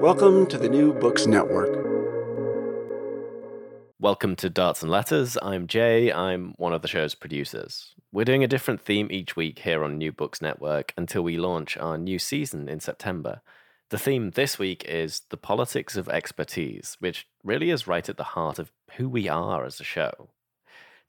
Welcome to the New Books Network. Welcome to Darts and Letters. I'm Jay. I'm one of the show's producers. We're doing a different theme each week here on New Books Network until we launch our new season in September. The theme this week is the politics of expertise, which really is right at the heart of who we are as a show.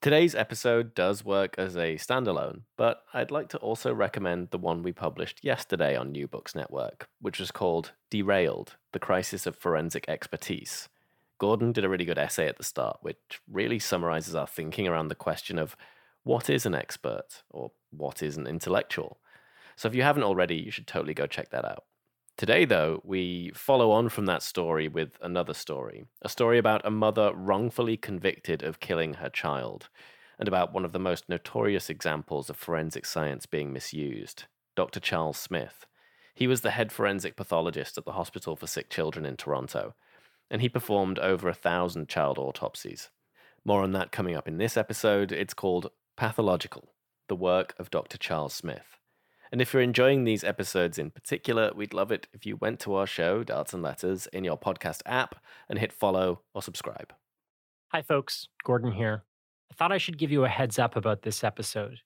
Today's episode does work as a standalone, but I'd like to also recommend the one we published yesterday on New Books Network, which was called Derailed The Crisis of Forensic Expertise. Gordon did a really good essay at the start, which really summarizes our thinking around the question of what is an expert or what is an intellectual. So if you haven't already, you should totally go check that out. Today, though, we follow on from that story with another story a story about a mother wrongfully convicted of killing her child, and about one of the most notorious examples of forensic science being misused Dr. Charles Smith. He was the head forensic pathologist at the Hospital for Sick Children in Toronto, and he performed over a thousand child autopsies. More on that coming up in this episode. It's called Pathological The Work of Dr. Charles Smith. And if you're enjoying these episodes in particular, we'd love it if you went to our show, Darts and Letters, in your podcast app and hit follow or subscribe. Hi, folks. Gordon here. I thought I should give you a heads up about this episode.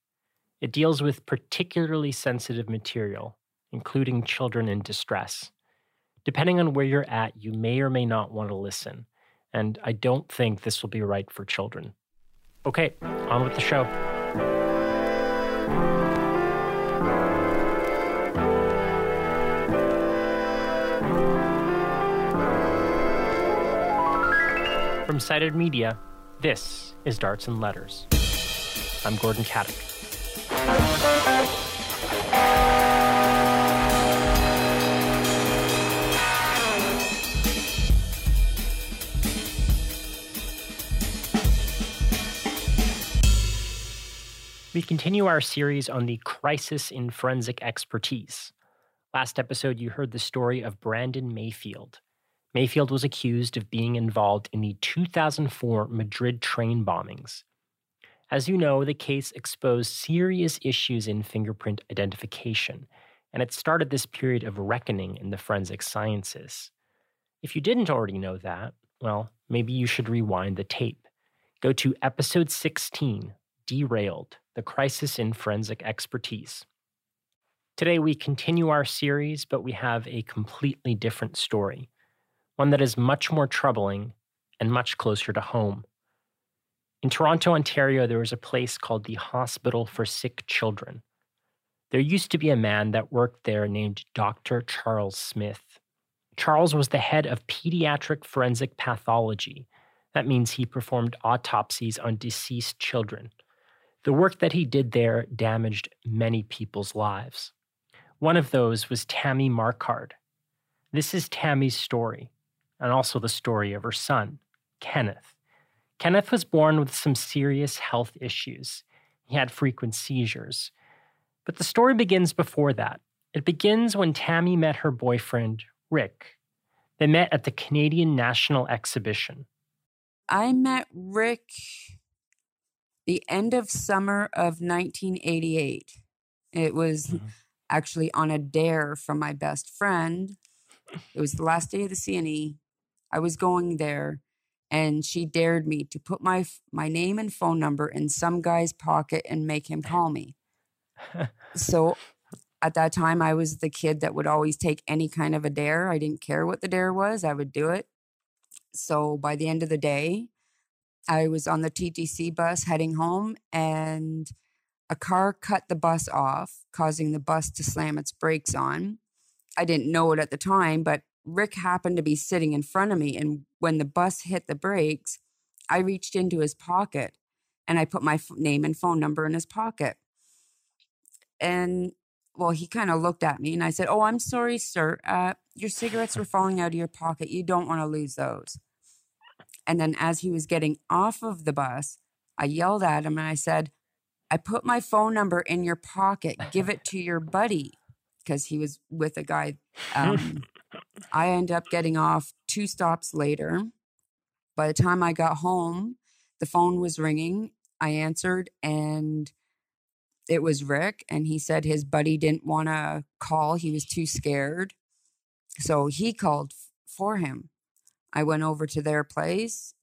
It deals with particularly sensitive material, including children in distress. Depending on where you're at, you may or may not want to listen, and I don't think this will be right for children. Okay, on with the show. From Cited Media, this is Darts and Letters. I'm Gordon Katic. We continue our series on the crisis in forensic expertise. Last episode, you heard the story of Brandon Mayfield, Mayfield was accused of being involved in the 2004 Madrid train bombings. As you know, the case exposed serious issues in fingerprint identification, and it started this period of reckoning in the forensic sciences. If you didn't already know that, well, maybe you should rewind the tape. Go to episode 16 Derailed The Crisis in Forensic Expertise. Today, we continue our series, but we have a completely different story one that is much more troubling and much closer to home. In Toronto, Ontario, there was a place called the Hospital for Sick Children. There used to be a man that worked there named Dr. Charles Smith. Charles was the head of pediatric forensic pathology. That means he performed autopsies on deceased children. The work that he did there damaged many people's lives. One of those was Tammy Marquardt. This is Tammy's story and also the story of her son, Kenneth. Kenneth was born with some serious health issues. He had frequent seizures. But the story begins before that. It begins when Tammy met her boyfriend, Rick. They met at the Canadian National Exhibition. I met Rick the end of summer of 1988. It was mm-hmm. actually on a dare from my best friend. It was the last day of the CNE. I was going there and she dared me to put my my name and phone number in some guy's pocket and make him call me. so At that time, I was the kid that would always take any kind of a dare. I didn't care what the dare was, I would do it. So by the end of the day, I was on the TTC bus heading home, and a car cut the bus off, causing the bus to slam its brakes on. I didn't know it at the time, but Rick happened to be sitting in front of me. And when the bus hit the brakes, I reached into his pocket and I put my f- name and phone number in his pocket. And well, he kind of looked at me and I said, Oh, I'm sorry, sir. Uh, your cigarettes were falling out of your pocket. You don't want to lose those. And then as he was getting off of the bus, I yelled at him and I said, I put my phone number in your pocket. Give it to your buddy. Because he was with a guy. Um, I end up getting off two stops later. By the time I got home, the phone was ringing. I answered and it was Rick. And he said his buddy didn't want to call, he was too scared. So he called f- for him. I went over to their place.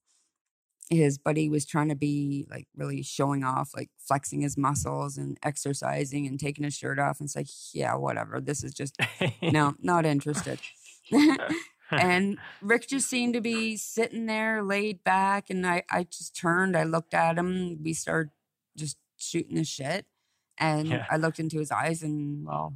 His buddy was trying to be like really showing off, like flexing his muscles and exercising and taking his shirt off. And it's like, yeah, whatever. This is just, no, not interested. and Rick just seemed to be sitting there laid back. And I, I just turned, I looked at him. We started just shooting the shit. And Yeah. I looked into his eyes, and well,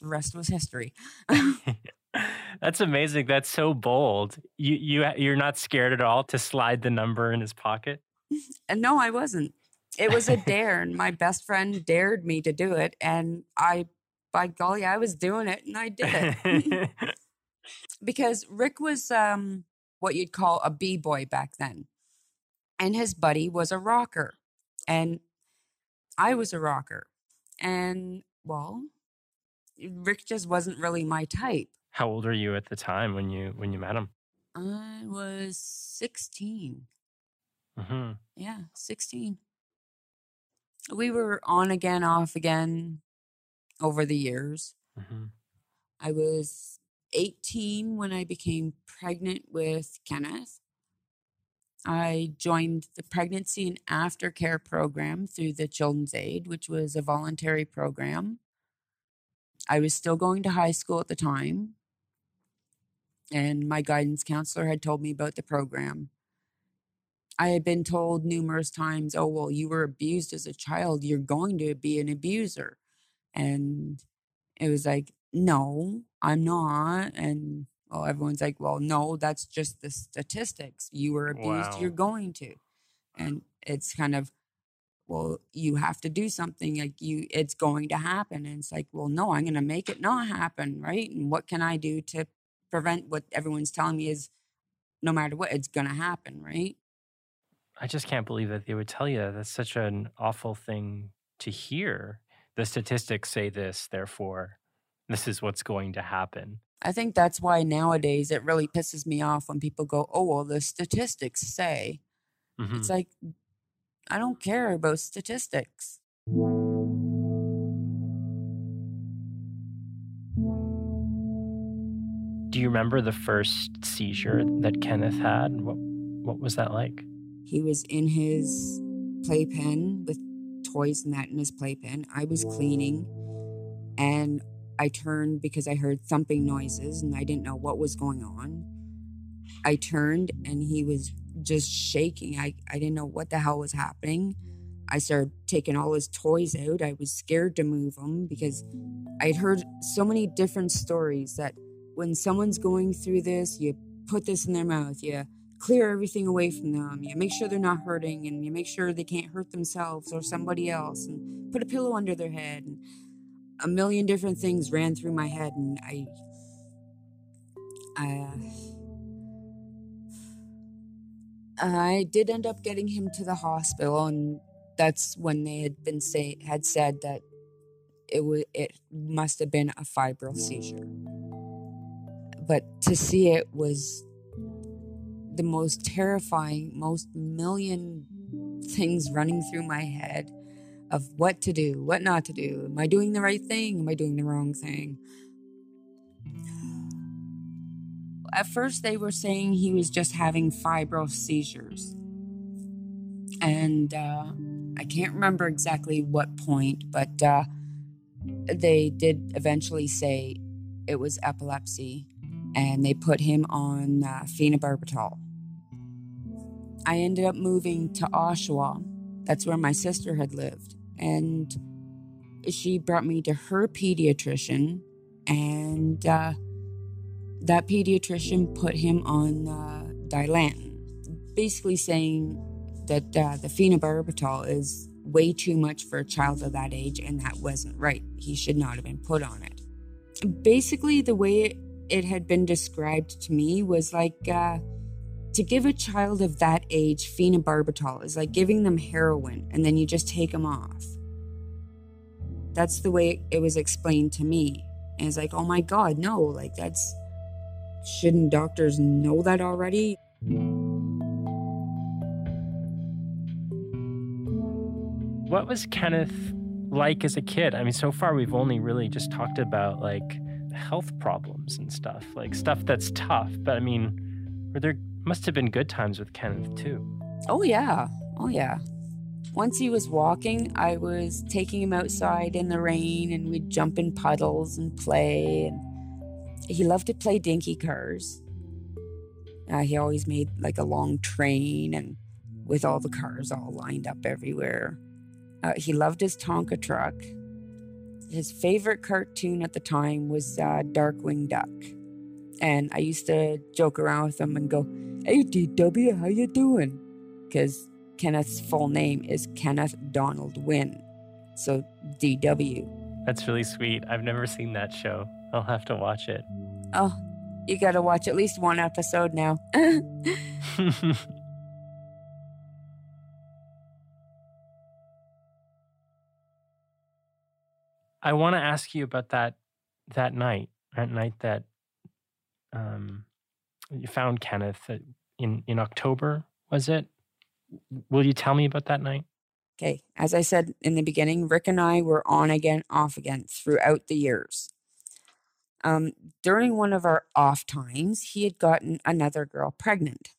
the rest was history. That's amazing. That's so bold. You you you're not scared at all to slide the number in his pocket. And no, I wasn't. It was a dare, and my best friend dared me to do it. And I, by golly, I was doing it, and I did it. because Rick was um, what you'd call a b boy back then, and his buddy was a rocker, and I was a rocker, and well, Rick just wasn't really my type. How old were you at the time when you when you met him? I was sixteen. hmm Yeah, sixteen. We were on again, off again over the years. hmm I was 18 when I became pregnant with Kenneth. I joined the pregnancy and aftercare program through the Children's Aid, which was a voluntary program. I was still going to high school at the time, and my guidance counselor had told me about the program. I had been told numerous times, oh, well, you were abused as a child. You're going to be an abuser. And it was like, no, I'm not. And well, everyone's like, well, no, that's just the statistics. You were abused, Wow. you're going to. And it's kind of, well, you have to do something like you, it's going to happen. And it's like, well, no, I'm going to make it not happen. Right. And what can I do to prevent what everyone's telling me is no matter what, it's going to happen. Right. I just can't believe that they would tell you that. That's such an awful thing to hear. The statistics say this, therefore, this is what's going to happen. I think that's why nowadays it really pisses me off when people go, oh, well, the statistics say. Mhm. It's like, I don't care about statistics. Do you remember the first seizure that Kenneth had? What what was that like? He was in his playpen with toys and that in his playpen. I was cleaning and I turned because I heard thumping noises and I didn't know what was going on. I turned and he was just shaking. I, I didn't know what the hell was happening. I started taking all his toys out. I was scared to move them because I'd heard so many different stories that when someone's going through this, you put this in their mouth, you clear everything away from them, you make sure they're not hurting, and you make sure they can't hurt themselves or somebody else, and put a pillow under their head. And a million different things ran through my head, and I. I. uh, I did end up getting him to the hospital, and that's when they had been say had said that it was it must have been a febrile seizure. But to see it was the most terrifying, most million things running through my head of what to do, what not to do. Am I doing the right thing? Am I doing the wrong thing? At first, they were saying he was just having febrile seizures. And uh, I can't remember exactly what point, but uh, they did eventually say it was epilepsy and they put him on uh, phenobarbital. I ended up moving to Oshawa. That's where my sister had lived. And she brought me to her pediatrician, and uh, that pediatrician put him on uh, Dilantin, basically saying that uh, the phenobarbital is way too much for a child of that age, and that wasn't right. He should not have been put on it. Basically, the way it had been described to me was like uh, to give a child of that age phenobarbital is like giving them heroin and then you just take them off. That's the way it was explained to me. And it's like, oh my God, no, like that's, shouldn't doctors know that already? What was Kenneth like as a kid? I mean, so far we've only really just talked about like health problems and stuff, like stuff that's tough. But I mean, there must have been good times with Kenneth too. Oh, yeah. Oh, yeah. Once he was walking, I was taking him outside in the rain and we'd jump in puddles and play. And he loved to play dinky cars. Uh, he always made like a long train and with all the cars all lined up everywhere. Uh, he loved his Tonka truck. His favorite cartoon at the time was uh, Darkwing Duck. And I used to joke around with him and go, Hey DW, how you doing? Because Kenneth's full name is Kenneth Donald Wynne. So DW. That's really sweet. I've never seen that show. I'll have to watch it. Oh, you gotta watch at least one episode now. I want to ask you about that that night, that night that um, you found Kenneth uh, in in October, was it? Will you tell me about that night? Okay, as I said in the beginning, Rick and I were on again, off again throughout the years. Um, during one of our off times, he had gotten another girl pregnant.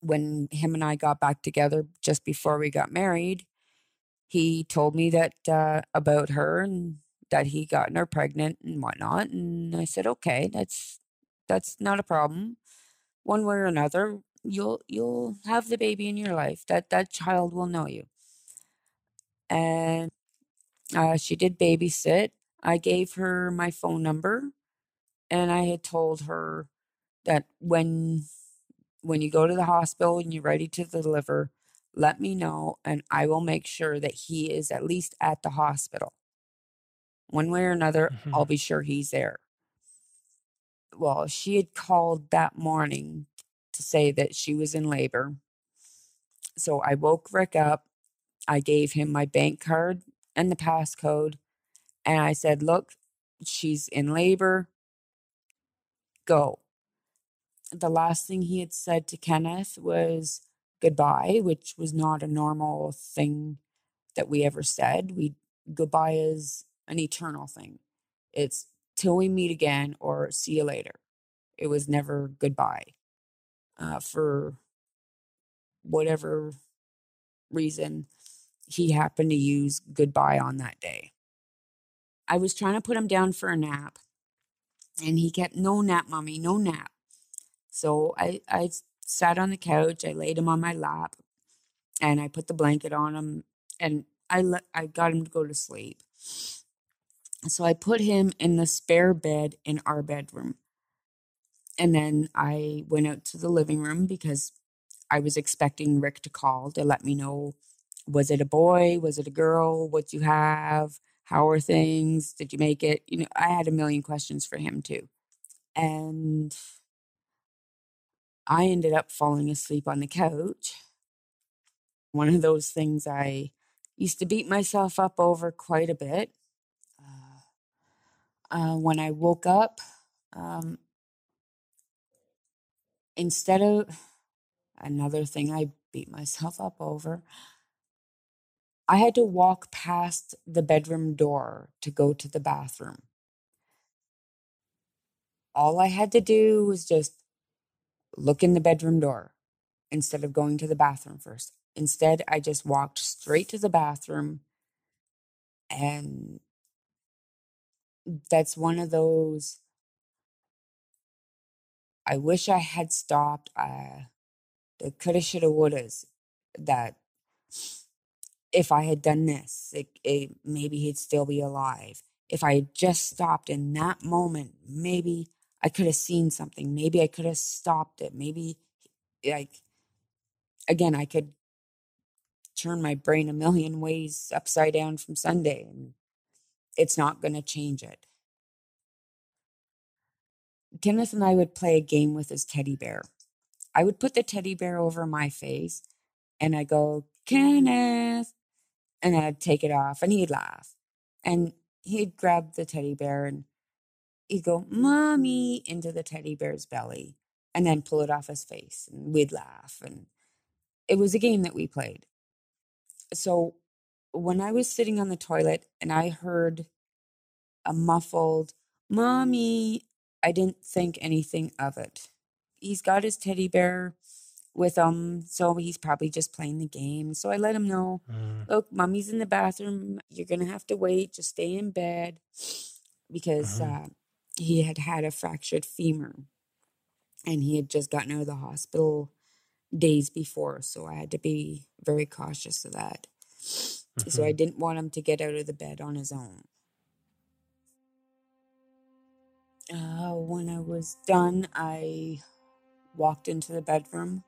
When him and I got back together just before we got married, he told me that uh, about her and that he gotten her pregnant and whatnot. And I said, okay, that's that's not a problem. One way or another, you'll you'll have the baby in your life. That that child will know you. And uh, she did babysit. I gave her my phone number, and I had told her that when when you go to the hospital and you're ready to deliver, let me know, and I will make sure that he is at least at the hospital. One way or another, mm-hmm. I'll be sure he's there well, she had called that morning to say that she was in labor. So I woke Rick up. I gave him my bank card and the passcode. And I said, Look, she's in labor. Go. The last thing he had said to Kenneth was goodbye, which was not a normal thing that we ever said. We goodbye is an eternal thing. It's till we meet again or see you later. It was never goodbye. Uh, for whatever reason, he happened to use goodbye on that day. I was trying to put him down for a nap, and he kept, no nap, mommy, no nap. So I, I sat on the couch, I laid him on my lap, and I put the blanket on him, and I, let, I got him to go to sleep. So I put him in the spare bed in our bedroom. And then I went out to the living room because I was expecting Rick to call to let me know was it a boy? Was it a girl? What you have? How are things? Did you make it? You know, I had a million questions for him too. And I ended up falling asleep on the couch. One of those things I used to beat myself up over quite a bit. Uh, when I woke up, um, instead of another thing I beat myself up over, I had to walk past the bedroom door to go to the bathroom. All I had to do was just look in the bedroom door instead of going to the bathroom first. Instead, I just walked straight to the bathroom and that's one of those I wish I had stopped. Uh, the coulda, shoulda, wouldas. That if I had done this, it, it, maybe he'd still be alive. If I had just stopped in that moment, maybe I could have seen something. Maybe I could have stopped it. Maybe, like, again, I could turn my brain a million ways upside down from Sunday, and it's not going to change it. Kenneth and I would play a game with his teddy bear. I would put the teddy bear over my face and I go, Kenneth. And I'd take it off and he'd laugh. And he'd grab the teddy bear and he'd go, Mommy, into the teddy bear's belly and then pull it off his face. And we'd laugh. And it was a game that we played. So when I was sitting on the toilet and I heard a muffled, Mommy, I didn't think anything of it. He's got his teddy bear with him, so he's probably just playing the game. So I let him know, mm. look, mommy's in the bathroom. You're gonna have to wait. Just stay in bed because uh-huh. uh, he had had a fractured femur, and he had just gotten out of the hospital days before. So I had to be very cautious of that. So I mm-hmm. didn't want him to get out of the bed on his own. Uh, when I was done, I walked into the bedroom.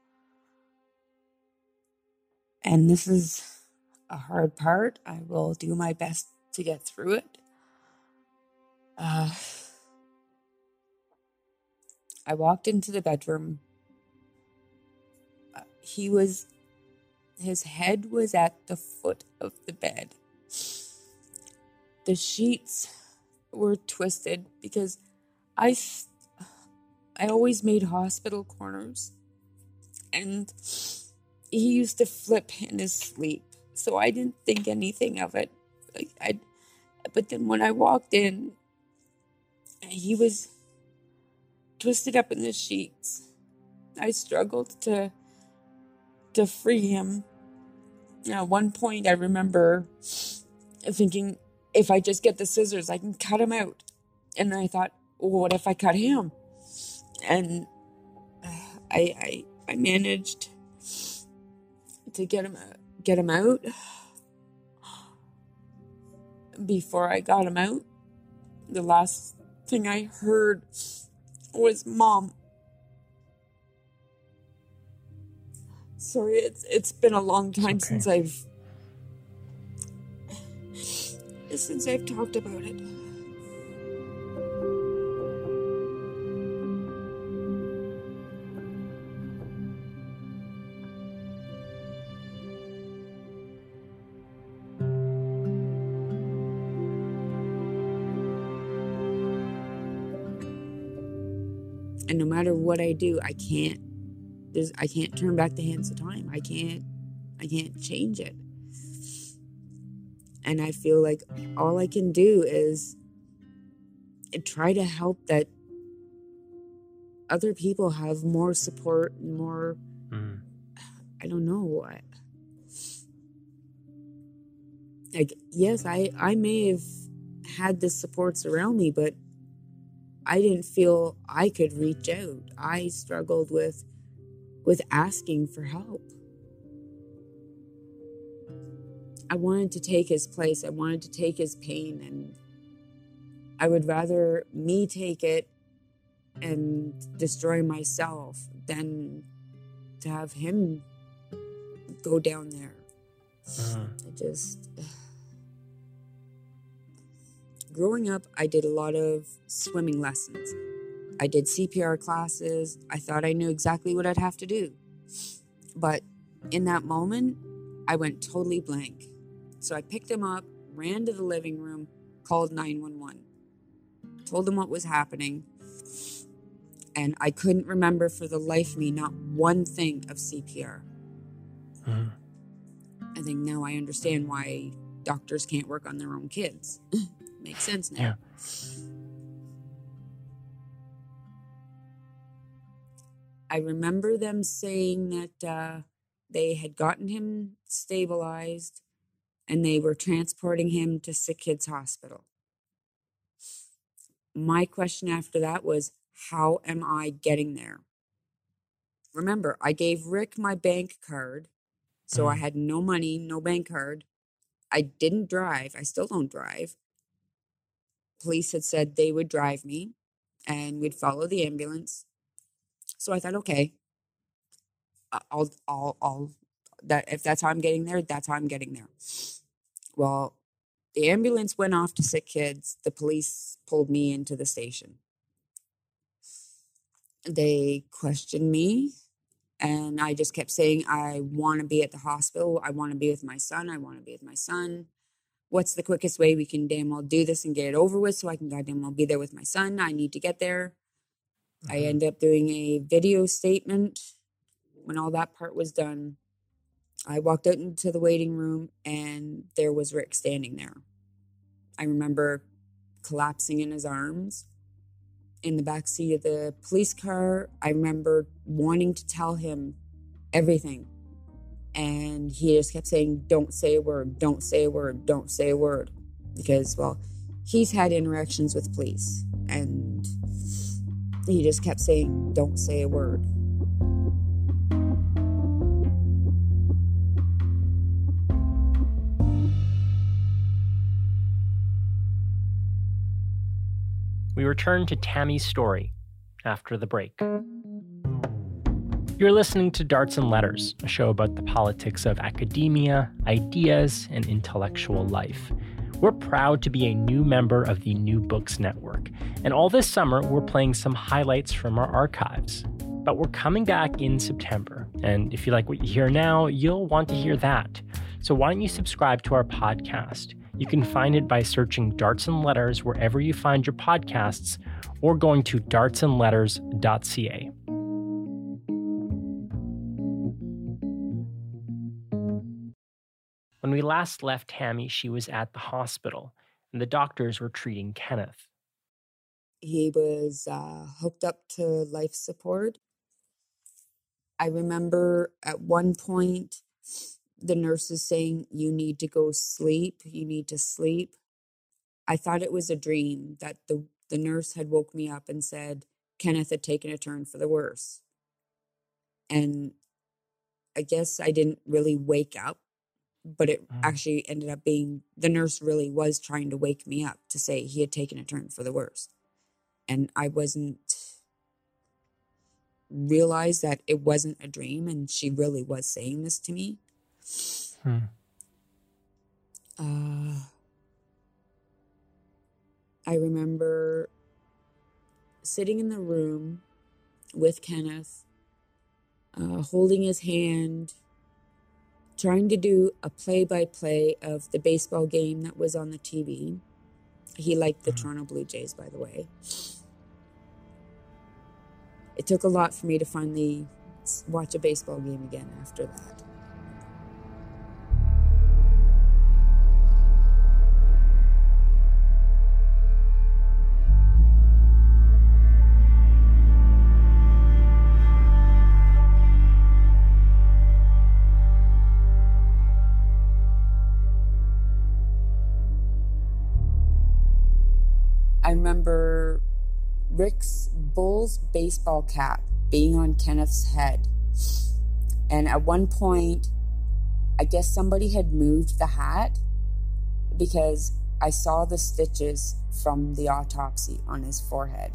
And this is a hard part. I will do my best to get through it. Uh, I walked into the bedroom. Uh, he was, his head was at the foot of the bed. The sheets were twisted because I, I always made hospital corners, and he used to flip in his sleep, so I didn't think anything of it. Like I, but then when I walked in, he was twisted up in the sheets. I struggled to to free him. At one point, I remember thinking, if I just get the scissors, I can cut him out. And I thought, what if I cut him? And I, I, I managed to get him, get him out. Before I got him out, the last thing I heard was mom. Sorry, it's it's been a long time okay. since I've since I've talked about it. Matter what I do, I can't. There's, I can't turn back the hands of time. I can't. I can't change it. And I feel like all I can do is try to help that other people have more support and more. Mm. I don't know what. Like yes, I I may have had the supports around me, but I didn't feel I could reach out. I struggled with with asking for help. I wanted to take his place. I wanted to take his pain and I would rather me take it and destroy myself than to have him go down there. Uh-huh. I just Growing up, I did a lot of swimming lessons. I did CPR classes. I thought I knew exactly what I'd have to do. But in that moment, I went totally blank. So I picked him up, ran to the living room, called 911, told him what was happening, and I couldn't remember for the life of me not one thing of CPR. Mm. I think now I understand why doctors can't work on their own kids. Makes sense now. Yeah. I remember them saying that uh, they had gotten him stabilized and they were transporting him to Sick Kids Hospital. my question after that was, how am I getting there? Remember, I gave Rick my bank card. So I Mhm. had no money, no bank card. I didn't drive. I still don't drive. Police had said they would drive me and we'd follow the ambulance. So I thought, okay, I'll, I'll, I'll, that if that's how I'm getting there, that's how I'm getting there. Well, the ambulance went off to sick kids. The police pulled me into the station. They questioned me, and I just kept saying, I want to be at the hospital. I want to be with my son. I want to be with my son. What's the quickest way we can damn well do this and get it over with so I can goddamn well be there with my son? I need to get there. I Mhm. end up doing a video statement. When all that part was done, I walked out into the waiting room and there was Rick standing there. I remember collapsing in his arms in the back seat of the police car. I remember wanting to tell him everything. And he just kept saying, Don't say a word, don't say a word, don't say a word. Because, well, he's had interactions with police and he just kept saying, Don't say a word. We return to Tammy's story after the break. You're listening to Darts and Letters, a show about the politics of academia, ideas, and intellectual life. We're proud to be a new member of the New Books Network, and all this summer we're playing some highlights from our archives. But we're coming back in September, and if you like what you hear now, you'll want to hear that. So why don't you subscribe to our podcast? You can find it by searching Darts and Letters wherever you find your podcasts or going to dartsandletters.ca. When we last left Tammy, she was at the hospital and the doctors were treating Kenneth. He was uh, hooked up to life support. I remember at one point the nurses saying, You need to go sleep. You need to sleep. I thought it was a dream that the, the nurse had woke me up and said Kenneth had taken a turn for the worse. And I guess I didn't really wake up, but it Mm. actually ended up being the nurse really was trying to wake me up to say he had taken a turn for the worse. And I wasn't realized that it wasn't a dream and she really was saying this to me. Hmm. Uh, I remember sitting in the room with Kenneth, uh, holding his hand, trying to do a play by play of the baseball game that was on the TV. He liked the Mhm. Toronto Blue Jays, by the way. It took a lot for me to finally watch a baseball game again after that. Baseball cap being on Kenneth's head. And at one point, I guess somebody had moved the hat because I saw the stitches from the autopsy on his forehead.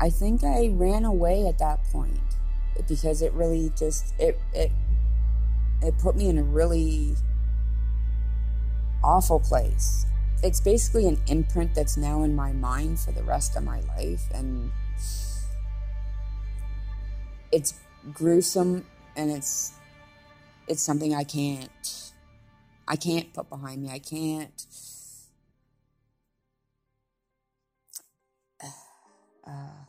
I think I ran away at that point because it really just it it it put me in a really awful place. It's basically an imprint that's now in my mind for the rest of my life and it's gruesome and it's it's something I can't I can't put behind me. I can't uh,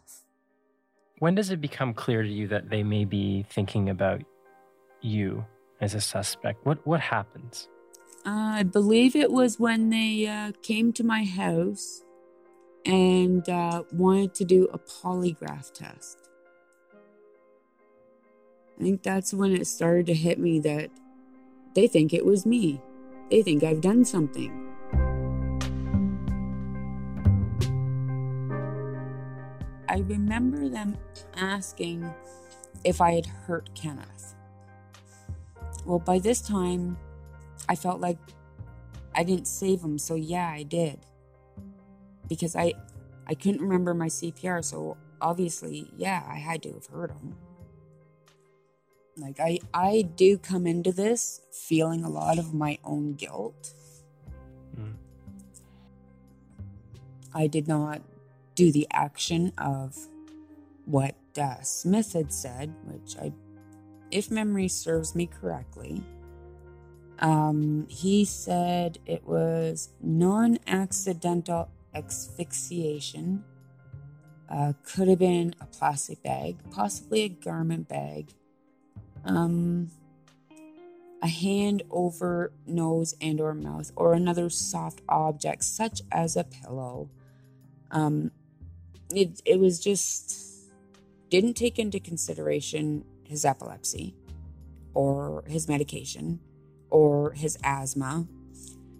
When does it become clear to you that they may be thinking about you as a suspect? What what happens? Uh, I believe it was when they uh, came to my house and uh, wanted to do a polygraph test. I think that's when it started to hit me that they think it was me. They think I've done something. I remember them asking if I had hurt Kenneth. Well, by this time, I felt like I didn't save him, so yeah, I did. Because I I couldn't remember my CPR, so obviously, yeah, I had to have hurt him. Like I I do come into this feeling a lot of my own guilt. Mm. I did not do the action of what uh, Smith had said, which I, if memory serves me correctly, um, he said it was non accidental asphyxiation. Uh, could have been a plastic bag, possibly a garment bag, um, a hand over nose and or mouth, or another soft object such as a pillow. Um, it it was just didn't take into consideration his epilepsy, or his medication, or his asthma.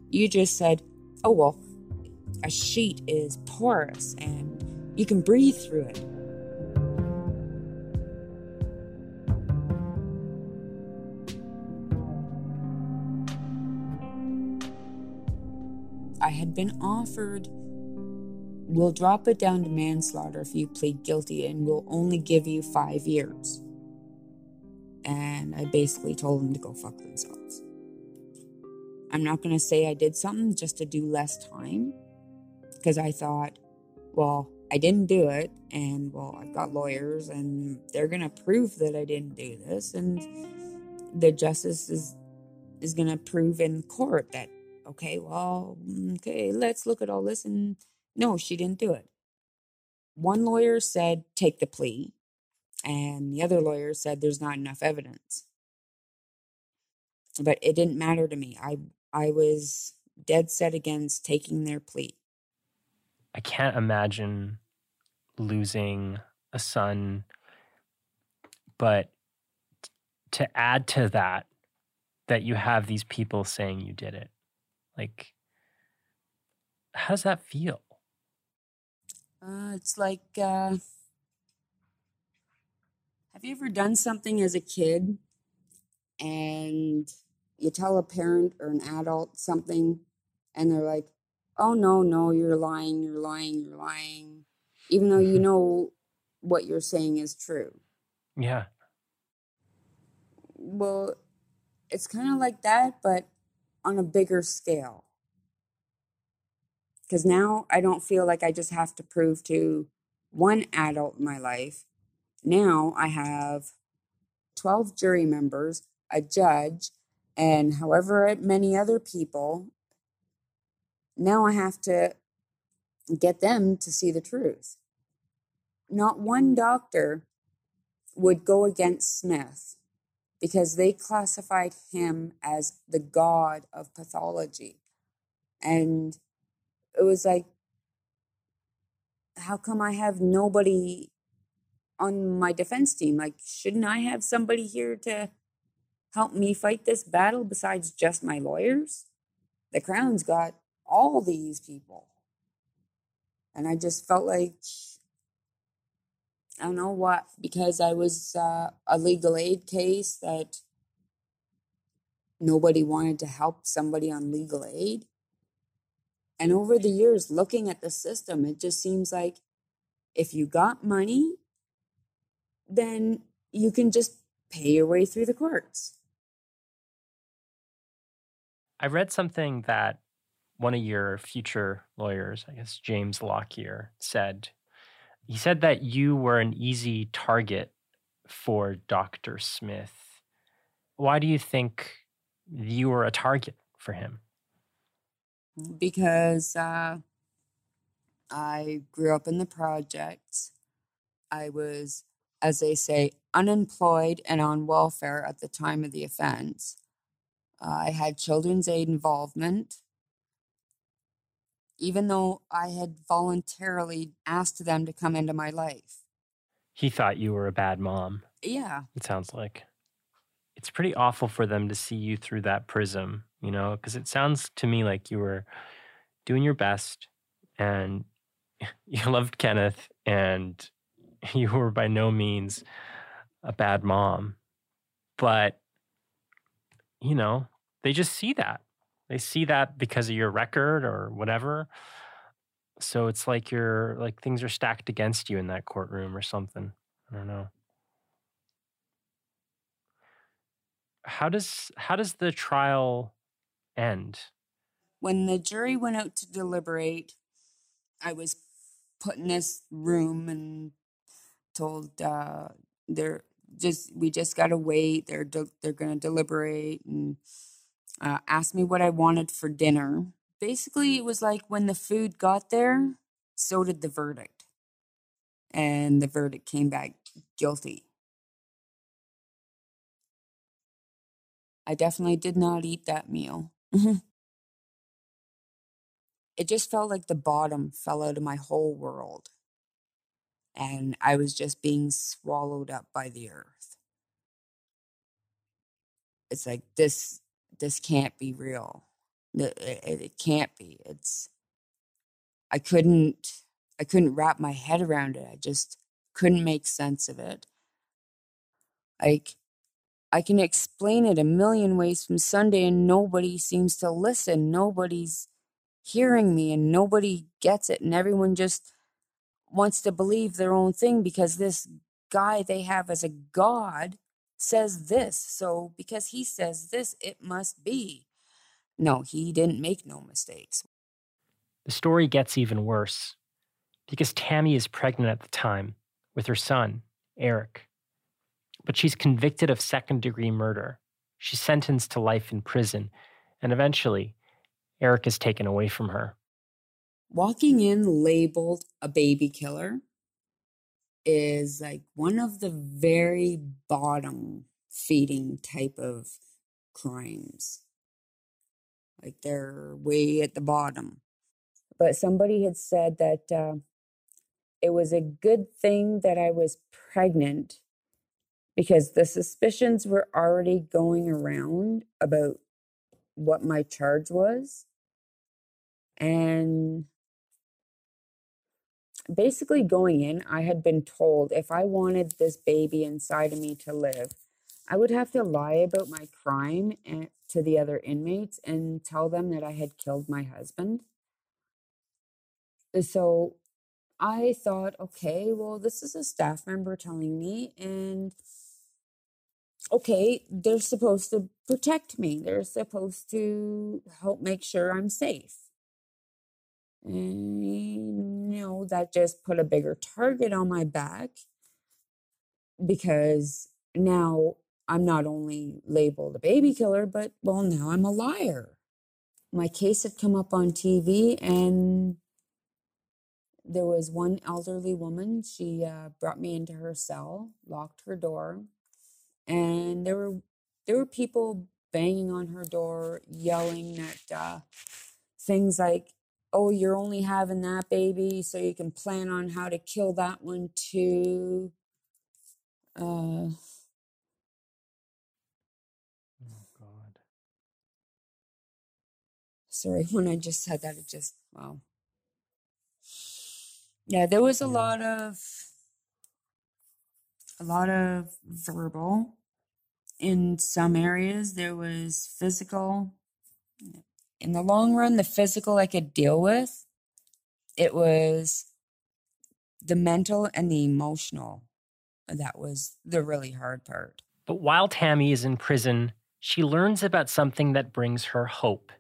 You just said, "Oh well, a sheet is porous and you can breathe through it." I had been offered, we'll drop it down to manslaughter if you plead guilty, and we'll only give you five years. And I basically told them to go fuck themselves. I'm not going to say I did something just to do less time because I thought, well, I didn't do it, and well, I've got lawyers, and they're going to prove that I didn't do this, and the justice is is going to prove in court that okay, well, okay, let's look at all this. And no, she didn't do it. One lawyer said, take the plea. And the other lawyer said, there's not enough evidence. But it didn't matter to me. I, I was dead set against taking their plea. I can't imagine losing a son, but to add to that, that you have these people saying you did it. Like, how does that feel? Uh, it's like, uh, have you ever done something as a kid and you tell a parent or an adult something and they're like, oh, no, no, you're lying, you're lying, you're lying, even though you mm-hmm. know what you're saying is true? Yeah. Well, it's kind of like that, but on a bigger scale. Because now I don't feel like I just have to prove to one adult in my life. Now I have 12 jury members, a judge, and however many other people. Now I have to get them to see the truth. Not one mm. doctor would go against Smith because they classified him as the god of pathology. And it was like, how come I have nobody on my defense team? Like, shouldn't I have somebody here to help me fight this battle besides just my lawyers? The Crown's got all these people. And I just felt like I don't know what, because I was uh, a legal aid case that nobody wanted to help somebody on legal aid. And over the years, looking at the system, it just seems like if you got money, then you can just pay your way through the courts. I read something that one of your future lawyers, I guess James Lockyer, said he said that you were an easy target for Dr. Smith. Why do you think you were a target for him? Because uh, I grew up in the projects. I was, as they say, unemployed and on welfare at the time of the offense. I had children's aid involvement even though I had voluntarily asked them to come into my life. He thought you were a bad mom. Yeah. It sounds like. It's pretty awful for them to see you through that prism, you know, because it sounds to me like you were doing your best and you loved Kenneth and you were by no means a bad mom. But, you know, they just see that. They see that because of your record or whatever. So it's like you're like things are stacked against you in that courtroom or something. I don't know. How does how does the trial end? When the jury went out to deliberate, I was put in this room and told uh, they're just we just gotta wait. They're de- they're gonna deliberate and uh, me what I wanted for dinner. Basically, it was like when the food got there, so did the verdict, and the verdict came back guilty. I definitely did not eat that meal. it just felt like the bottom fell out of my whole world. And I was just being swallowed up by the earth. It's like this this can't be real. It, it can't be. It's I couldn't I couldn't wrap my head around it. I just couldn't make sense of it. Like I can explain it a million ways from Sunday and nobody seems to listen. Nobody's hearing me and nobody gets it and everyone just wants to believe their own thing because this guy they have as a god says this. So because he says this, it must be. No, he didn't make no mistakes. The story gets even worse because Tammy is pregnant at the time with her son, Eric but she's convicted of second degree murder. She's sentenced to life in prison, and eventually, Eric is taken away from her. Walking in labeled a baby killer is like one of the very bottom feeding type of crimes. Like they're way at the bottom. But somebody had said that uh, it was a good thing that I was pregnant because the suspicions were already going around about what my charge was. And basically, going in, I had been told if I wanted this baby inside of me to live, I would have to lie about my crime and, to the other inmates and tell them that I had killed my husband. So I thought, okay, well, this is a staff member telling me, and okay, they're supposed to protect me. They're supposed to help make sure I'm safe. Know, that just put a bigger target on my back because now I'm not only labeled a baby killer, but well, now I'm a liar. My case had come up on TV and there was one elderly woman. She uh, brought me into her cell, locked her door, and there were there were people banging on her door, yelling that uh, things like, "Oh, you're only having that baby, so you can plan on how to kill that one too." Uh, oh God! Sorry, when I just said that, it just wow. Yeah, there was a yeah. lot of a lot of verbal. In some areas, there was physical. In the long run, the physical I could deal with. It was the mental and the emotional. That was the really hard part. But while Tammy is in prison, she learns about something that brings her hope.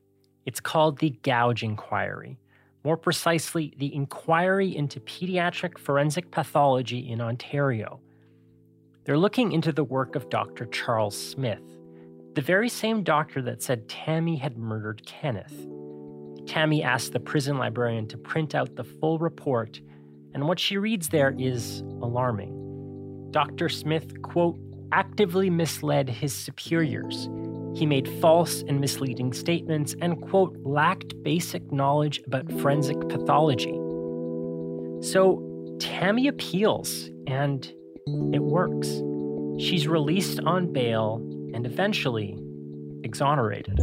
It's called the Goudge Inquiry. More precisely, the Inquiry into Pediatric Forensic Pathology in Ontario. They're looking into the work of Dr. Charles Smith, the very same doctor that said Tammy had murdered Kenneth. Tammy asked the prison librarian to print out the full report, and what she reads there is alarming. Dr. Smith, quote, actively misled his superiors. He made false and misleading statements and, quote, lacked basic knowledge about forensic pathology. So Tammy appeals, and it works. She's released on bail and eventually exonerated.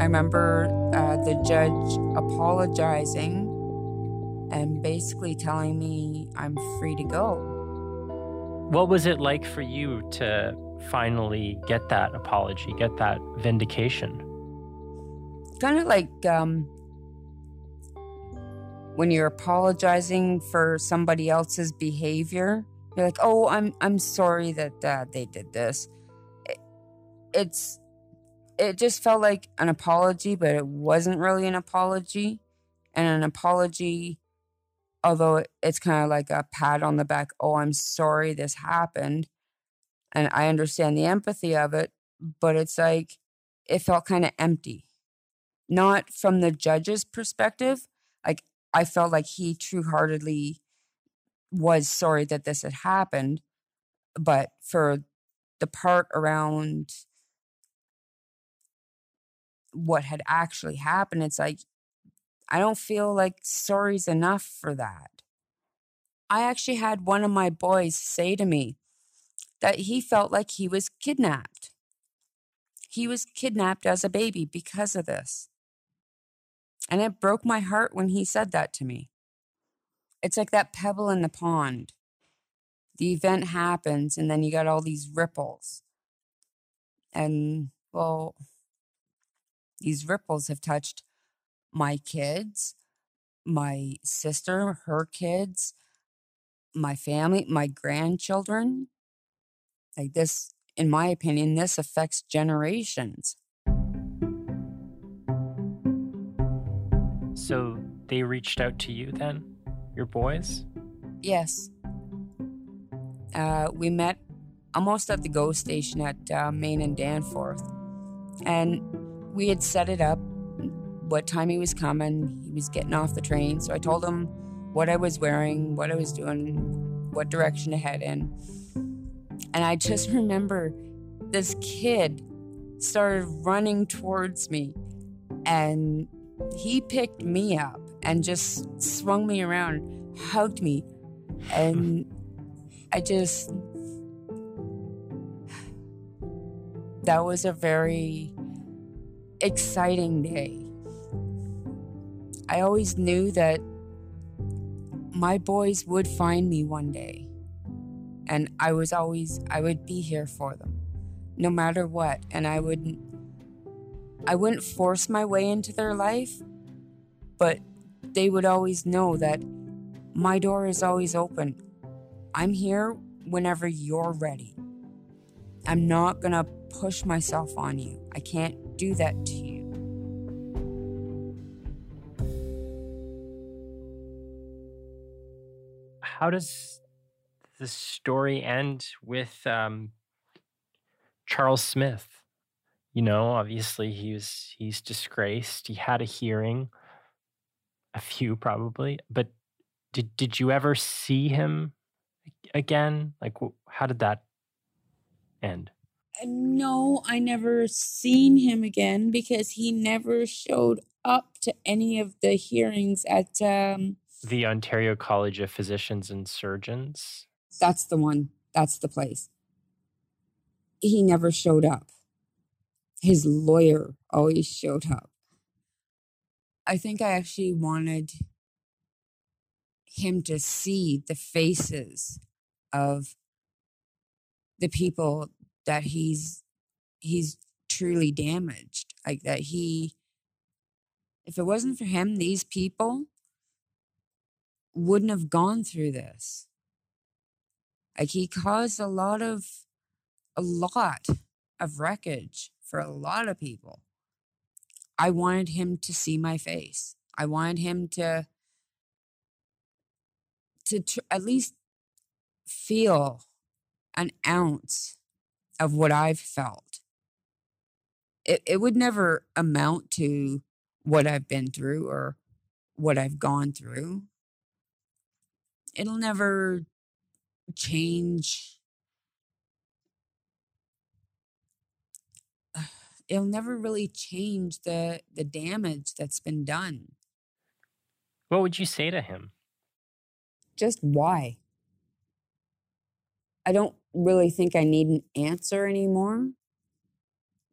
I remember uh, the judge apologizing and basically telling me I'm free to go. What was it like for you to finally get that apology, get that vindication? Kind of like um, when you're apologizing for somebody else's behavior. You're like, "Oh, I'm I'm sorry that uh, they did this." It, it's it just felt like an apology, but it wasn't really an apology. And an apology, although it's kind of like a pat on the back, oh, I'm sorry this happened. And I understand the empathy of it, but it's like it felt kind of empty. Not from the judge's perspective. Like I felt like he true heartedly was sorry that this had happened. But for the part around what had actually happened, it's like, I don't feel like sorry's enough for that. I actually had one of my boys say to me that he felt like he was kidnapped. He was kidnapped as a baby because of this. And it broke my heart when he said that to me. It's like that pebble in the pond. The event happens, and then you got all these ripples. And, well, these ripples have touched my kids, my sister, her kids, my family, my grandchildren. Like this, in my opinion, this affects generations. So they reached out to you then, your boys? Yes. Uh, we met almost at the GO station at uh, Main and Danforth. And we had set it up what time he was coming. He was getting off the train. So I told him what I was wearing, what I was doing, what direction to head in. And I just remember this kid started running towards me and he picked me up and just swung me around, hugged me, and hmm. I just. That was a very exciting day. I always knew that my boys would find me one day. And I was always, I would be here for them, no matter what. And I wouldn't, I wouldn't force my way into their life, but they would always know that my door is always open. I'm here whenever you're ready. I'm not going to push myself on you. I can't do that to you. How does the story end with um, Charles Smith? You know, obviously he was he's disgraced. He had a hearing, a few probably, but did did you ever see him again? Like, how did that end? no, I never seen him again because he never showed up to any of the hearings at um the Ontario College of Physicians and Surgeons. That's the one. That's the place. He never showed up. His lawyer always showed up. I think I actually wanted him to see the faces of the people that he's he's truly damaged like that he if it wasn't for him these people wouldn't have gone through this. Like he caused a lot of a lot of wreckage for a lot of people i wanted him to see my face i wanted him to to tr- at least feel an ounce of what I've felt. It, it would never amount to what I've been through or what I've gone through. It'll never change. It'll never really change the the damage that's been done. What would you say to him? Just why? I don't really think I need an answer anymore.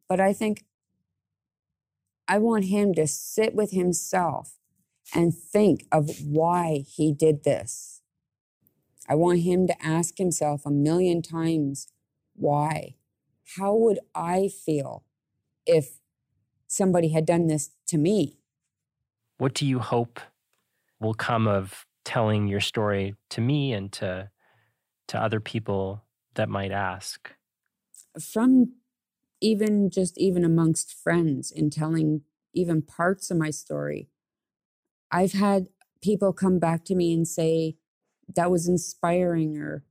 But I think I want him to sit with himself and think of why he did this. I want him to ask himself a million times why. How would I feel if somebody had done this to me? What do you hope will come of telling your story to me and to to other people that might ask? From even just even amongst friends in telling even parts of my story. I've had people come back to me and say that was inspiring or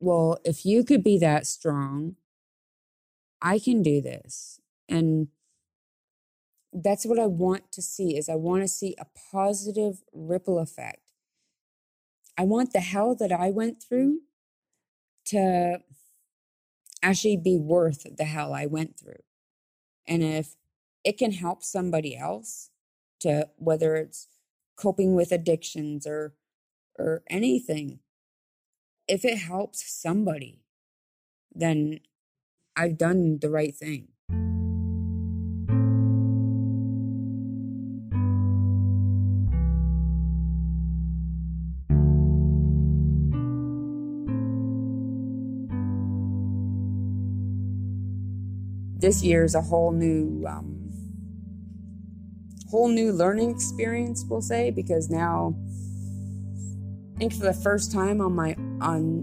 well, if you could be that strong, I can do this. And that's what I want to see is I want to see a positive ripple effect. I want the hell that I went through to actually be worth the hell I went through. And if it can help somebody else to whether it's coping with addictions or or anything, if it helps somebody, then I've done the right thing. this year is a whole new um, whole new learning experience we'll say because now i think for the first time on my on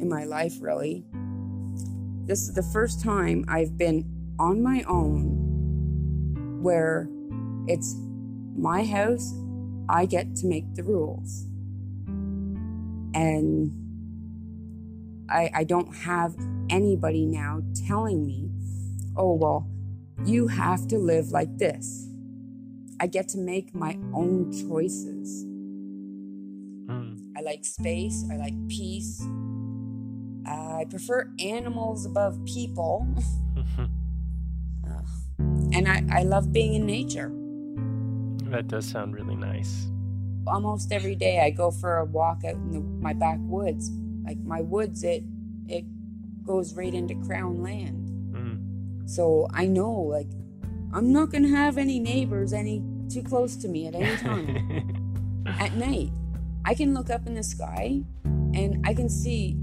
in my life really this is the first time i've been on my own where it's my house i get to make the rules and i i don't have anybody now telling me oh, well, you have to live like this. I get to make my own choices. Mm. I like space, I like peace. I prefer animals above people. uh, and I, I love being in nature. That does sound really nice. Almost every day I go for a walk out in the, my backwoods. Like my woods, it it goes right into crown land. So I know, like, I'm not going to have any neighbors any too close to me at any time. at night, I can look up in the sky and I can see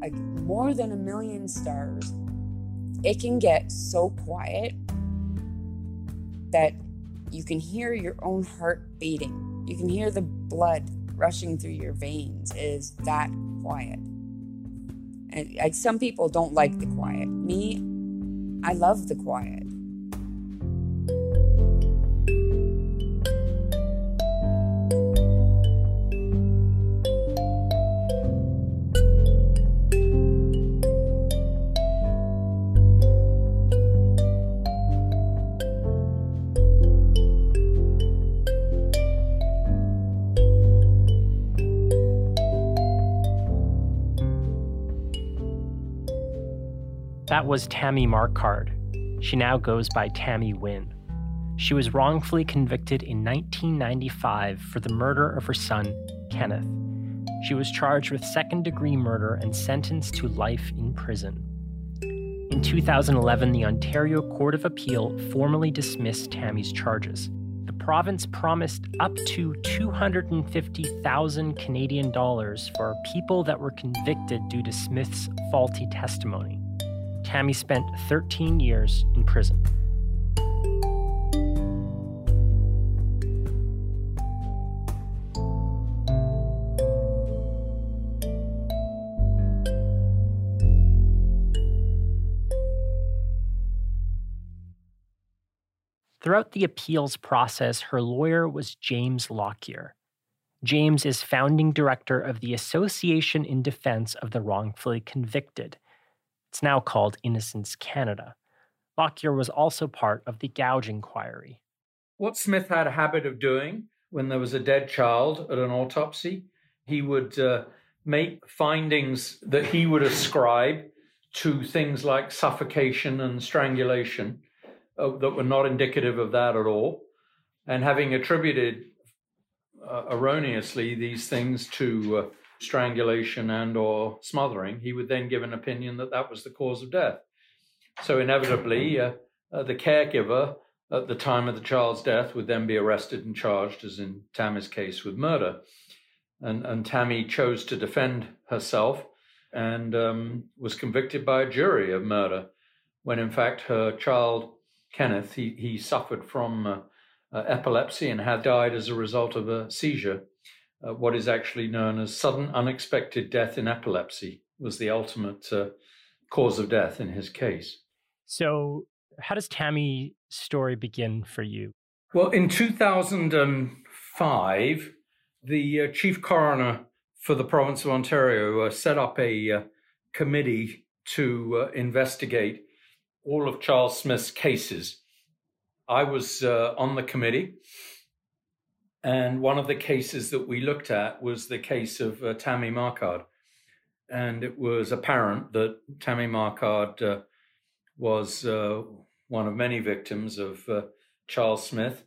like more than a million stars. It can get so quiet that you can hear your own heart beating. You can hear the blood rushing through your veins. It is that quiet. And like some people don't like the quiet. Me, I love the quiet. That was Tammy Marquardt. She now goes by Tammy Wynne. She was wrongfully convicted in 1995 for the murder of her son, Kenneth. She was charged with second degree murder and sentenced to life in prison. In 2011, the Ontario Court of Appeal formally dismissed Tammy's charges. The province promised up to 250,000 Canadian dollars for people that were convicted due to Smith's faulty testimony. Tammy spent 13 years in prison. Throughout the appeals process, her lawyer was James Lockyer. James is founding director of the Association in Defense of the Wrongfully Convicted, it's now called Innocence Canada. Lockyer was also part of the Goudge Inquiry. What Smith had a habit of doing when there was a dead child at an autopsy, he would uh, make findings that he would ascribe to things like suffocation and strangulation uh, that were not indicative of that at all. And having attributed uh, erroneously these things to uh, strangulation and or smothering, he would then give an opinion that that was the cause of death. So inevitably, uh, uh, the caregiver at the time of the child's death would then be arrested and charged, as in Tammy's case, with murder. And, and Tammy chose to defend herself and um, was convicted by a jury of murder, when in fact her child, Kenneth, he, he suffered from uh, uh, epilepsy and had died as a result of a seizure. Uh, what is actually known as sudden unexpected death in epilepsy was the ultimate uh, cause of death in his case. So, how does Tammy's story begin for you? Well, in 2005, the uh, chief coroner for the province of Ontario uh, set up a uh, committee to uh, investigate all of Charles Smith's cases. I was uh, on the committee, and one of the cases that we looked at was the case of uh, Tammy Marquardt. And it was apparent that Tammy Marquardt uh, was one of many victims of Charles Smith.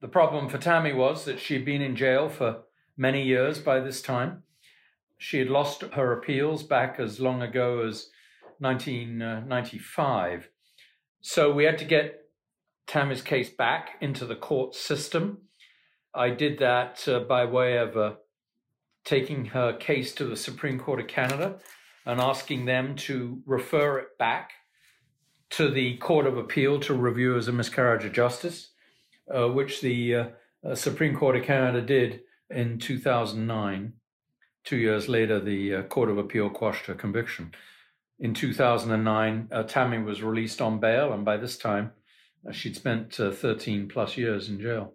The problem for Tammy was that she'd been in jail for many years by this time. She had lost her appeals back as long ago as 1995. So we had to get Tammy's case back into the court system. I did that uh, by way of uh, taking her case to the Supreme Court of Canada and asking them to refer it back to the Court of Appeal to review as a miscarriage of justice, uh, which the uh, uh, Supreme Court of Canada did in 2009. Two years later, the uh, Court of Appeal quashed her conviction. In 2009, uh, Tammy was released on bail, and by this time, she'd spent uh, 13 plus years in jail.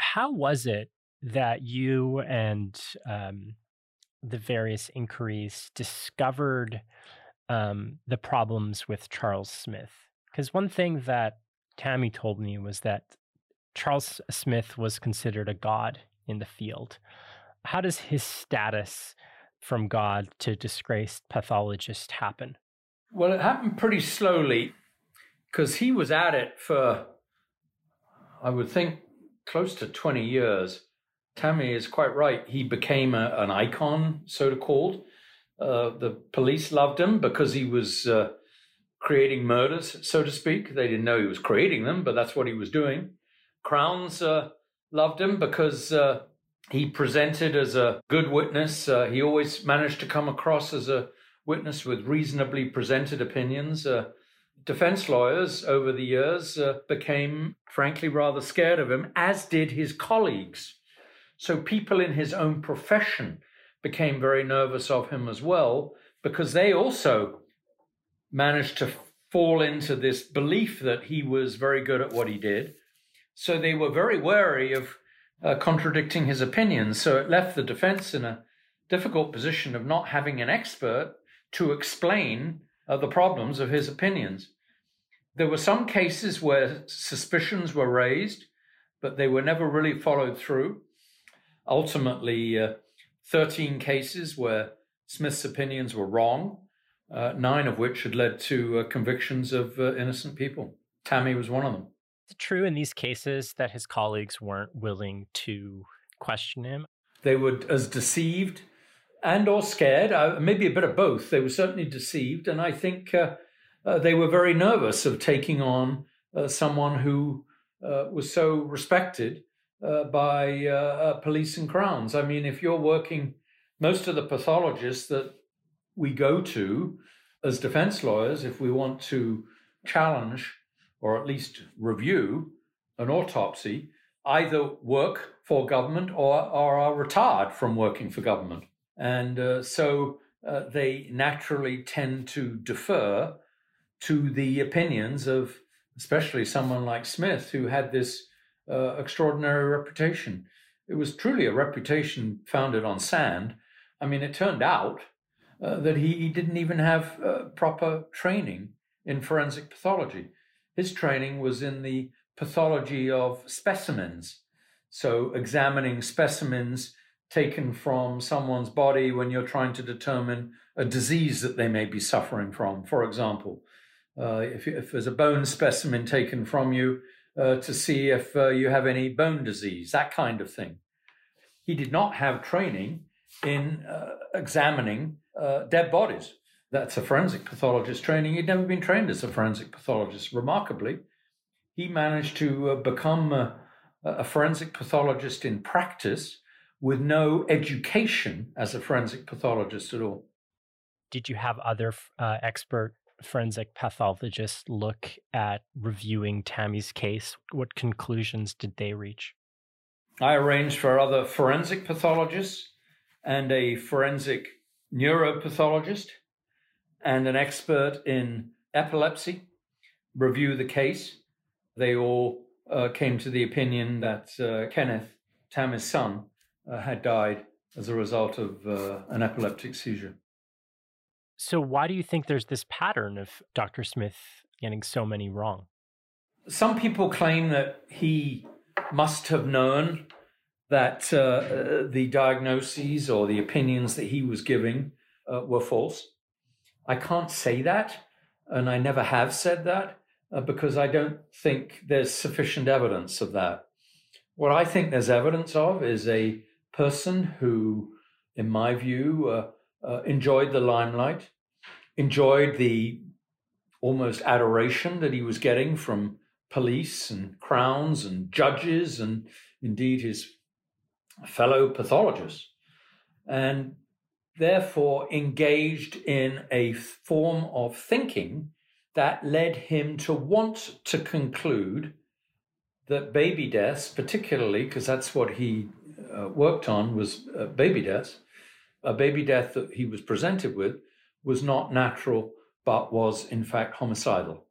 How was it that you and um, the various inquiries discovered um, the problems with Charles Smith? Because one thing that Tammy told me was that Charles Smith was considered a god in the field. How does his status from God to disgraced pathologist happen? Well, it happened pretty slowly because he was at it for, I would think, close to 20 years. Tammy is quite right. He became a, an icon, so to called. Uh, the police loved him because he was uh, creating murders, so to speak. They didn't know he was creating them, but that's what he was doing. Crowns uh, loved him because uh, he presented as a good witness. Uh, he always managed to come across as a witness with reasonably presented opinions. Defense lawyers over the years uh, became, frankly, rather scared of him, as did his colleagues. So people in his own profession became very nervous of him as well because they also managed to fall into this belief that he was very good at what he did so they were very wary of uh, contradicting his opinions. So it left the defense in a difficult position of not having an expert to explain uh, the problems of his opinions. There were some cases where suspicions were raised, but they were never really followed through. Ultimately, uh, 13 cases where Smith's opinions were wrong, uh, nine of which had led to uh, convictions of uh, innocent people. Tammy was one of them it true in these cases that his colleagues weren't willing to question him? They were as deceived and or scared, uh, maybe a bit of both. They were certainly deceived, and I think uh, uh, they were very nervous of taking on uh, someone who uh, was so respected uh, by police and crowns. I mean, if you're working, most of the pathologists that we go to as defense lawyers, if we want to challenge or at least review an autopsy, either work for government or, or are retired from working for government. And uh, so uh, they naturally tend to defer to the opinions of especially someone like Smith, who had this uh, extraordinary reputation. It was truly a reputation founded on sand. I mean, it turned out uh, that he, he, didn't even have uh, proper training in forensic pathology. His training was in the pathology of specimens. So, examining specimens taken from someone's body when you're trying to determine a disease that they may be suffering from. For example, uh, if, if, there's a bone specimen taken from you uh, to see if uh, you have any bone disease, that kind of thing. He did not have training in uh, examining uh, dead bodies. That's a forensic pathologist training. He'd never been trained as a forensic pathologist. Remarkably, he managed to uh, become a, a forensic pathologist in practice with no education as a forensic pathologist at all. Did you have other uh, expert forensic pathologists look at reviewing Tammy's case? What conclusions did they reach? I arranged for other forensic pathologists and a forensic neuropathologist and an expert in epilepsy review the case. They all uh, came to the opinion that uh, Kenneth, Tammy's son, uh, had died as a result of uh, an epileptic seizure. So, why do you think there's this pattern of Dr. Smith getting so many wrong? Some people claim that he must have known that uh, the diagnoses or the opinions that he was giving uh, were false. I can't say that, and I never have said that uh, because I don't think there's sufficient evidence of that. What I think there's evidence of is a person who, in my view, uh, uh, enjoyed the limelight, enjoyed the almost adoration that he was getting from police and crowns and judges and indeed his fellow pathologists, and therefore engaged in a form of thinking that led him to want to conclude that baby deaths, particularly because that's what he uh, worked on, was uh, baby deaths. A baby death that he was presented with was not natural, but was in fact homicidal.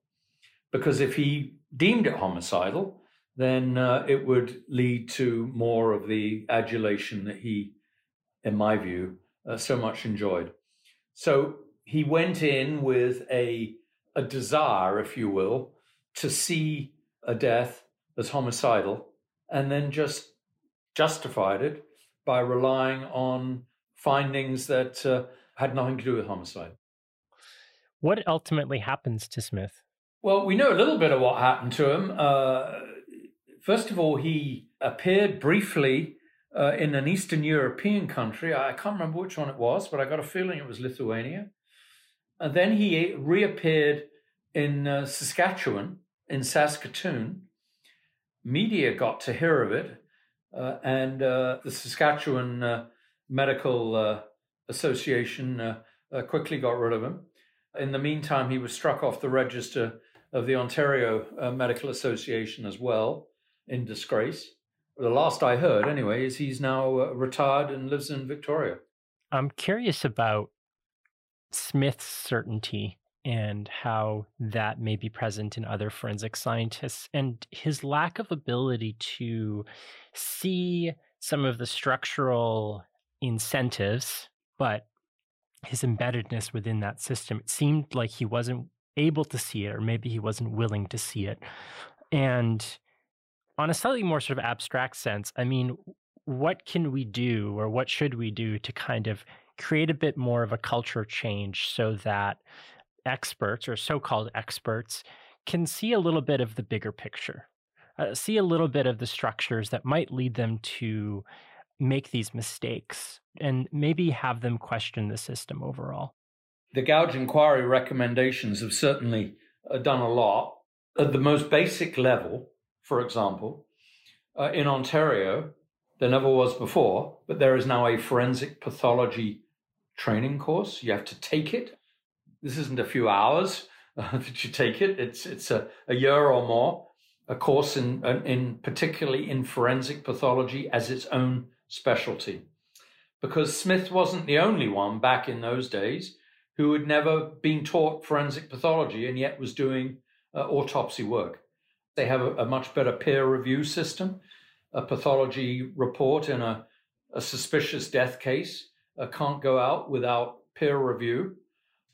Because if he deemed it homicidal, then uh, it would lead to more of the adulation that he, in my view, uh, so much enjoyed. So he went in with a a desire, if you will, to see a death as homicidal and then just justified it by relying on findings that uh, had nothing to do with homicide. What ultimately happens to Smith? Well, we know a little bit of what happened to him. Uh, first of all, he appeared briefly uh, in an Eastern European country. I can't remember which one it was, but I got a feeling it was Lithuania. And then he reappeared in uh, Saskatchewan, in Saskatoon. Media got to hear of it, and uh, the Saskatchewan uh, Medical uh, Association uh, quickly got rid of him. In the meantime, he was struck off the register of the Ontario Medical Association as well in disgrace. The last I heard, anyway, is he's now retired and lives in Victoria. I'm curious about Smith's certainty and how that may be present in other forensic scientists and his lack of ability to see some of the structural incentives, but his embeddedness within that system. It seemed like he wasn't able to see it, or maybe he wasn't willing to see it. And on a slightly more sort of abstract sense, I mean, what can we do or what should we do to kind of create a bit more of a culture change so that experts or so called experts can see a little bit of the bigger picture, uh, see a little bit of the structures that might lead them to make these mistakes and maybe have them question the system overall. The Goudge inquiry recommendations have certainly uh, done a lot. At the most basic level, for example, uh, in Ontario, there never was before, but there is now a forensic pathology training course. You have to take it. This isn't a few hours uh, that you take it. It's it's a, a year or more. A course in in particularly in forensic pathology as its own specialty, because Smith wasn't the only one back in those days who had never been taught forensic pathology and yet was doing uh, autopsy work. They have a, a, much better peer review system. A pathology report in a, a suspicious death case uh, can't go out without peer review.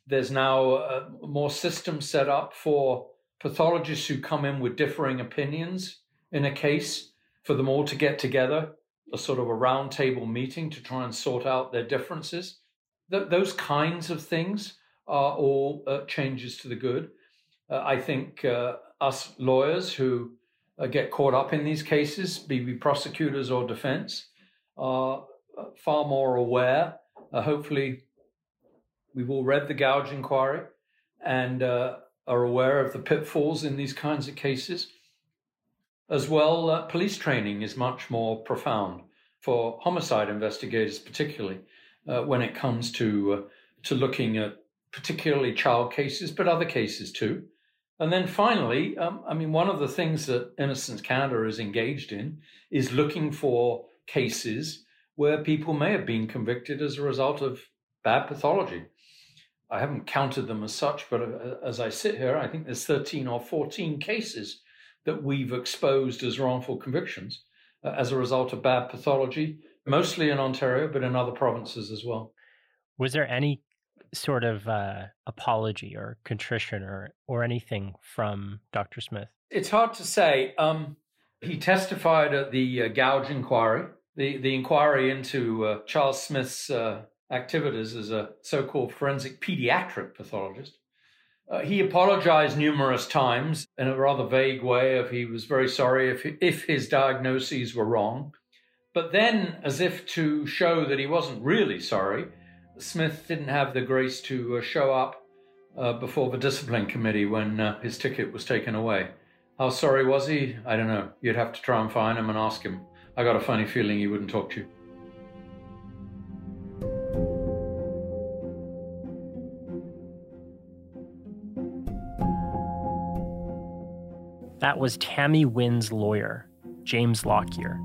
There's now more systems set up for pathologists who come in with differing opinions in a case for them all to get together, a sort of a roundtable meeting to try and sort out their differences. Th- those kinds of things are all uh, changes to the good. Uh, I think uh, us lawyers who uh, get caught up in these cases, be we prosecutors or defense, are uh, far more aware. Hopefully, we've all read the Goudge inquiry and are aware of the pitfalls in these kinds of cases. As well, uh, police training is much more profound for homicide investigators, particularly uh, when it comes to uh, to looking at particularly child cases, but other cases too. And then finally, um, I mean, one of the things that Innocence Canada is engaged in is looking for cases where people may have been convicted as a result of bad pathology. I haven't counted them as such, but uh, as I sit here, I think there's 13 or 14 cases that we've exposed as wrongful convictions uh, as a result of bad pathology, mostly in Ontario, but in other provinces as well. Was there any sort of uh, apology or contrition or, or anything from Dr. Smith? It's hard to say. Um, he testified at the uh, Goudge inquiry, the, the inquiry into uh, Charles Smith's uh, activities as a so called forensic pediatric pathologist. Uh, he apologized numerous times in a rather vague way if he was very sorry if, if his diagnoses were wrong. But then, as if to show that he wasn't really sorry, Smith didn't have the grace to uh, show up uh, before the discipline committee when uh, his ticket was taken away. How sorry was he? I don't know. You'd have to try and find him and ask him. I got a funny feeling he wouldn't talk to you. That was Tammy Wynne's lawyer, James Lockyer.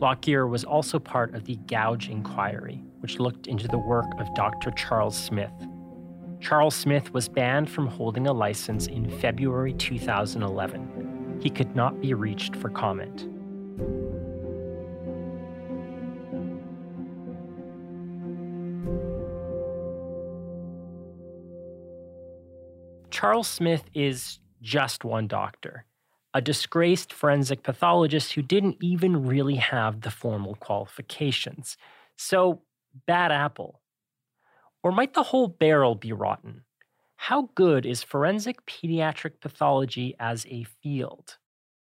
Lockyer was also part of the Goudge Inquiry, which looked into the work of Dr. Charles Smith. Charles Smith was banned from holding a license in February 2011. He could not be reached for comment. Charles Smith is just one doctor a disgraced forensic pathologist who didn't even really have the formal qualifications. So, bad apple. Or might the whole barrel be rotten? How good is forensic pediatric pathology as a field?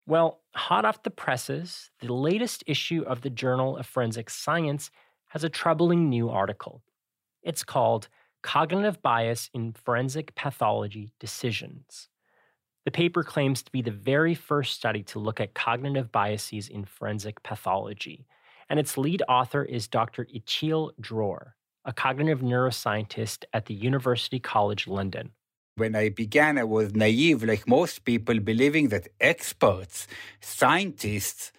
Well, hot off the presses, the latest issue of the Journal of Forensic Science has a troubling new article. It's called Cognitive Bias in Forensic Pathology Decisions. The paper claims to be the very first study to look at cognitive biases in forensic pathology, and its lead author is Dr. Itiel Dror, a cognitive neuroscientist at the University College London. When I began, I was naive, like most people, believing that experts, scientists,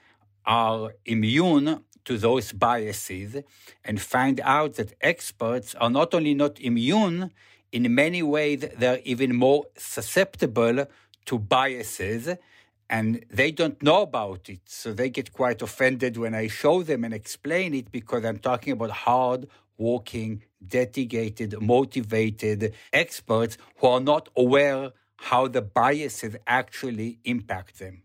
are immune to those biases and find out that experts are not only not immune, in many ways, they're even more susceptible to biases and they don't know about it. So they get quite offended when I show them and explain it because I'm talking about hard working, dedicated, motivated experts who are not aware how the biases actually impact them.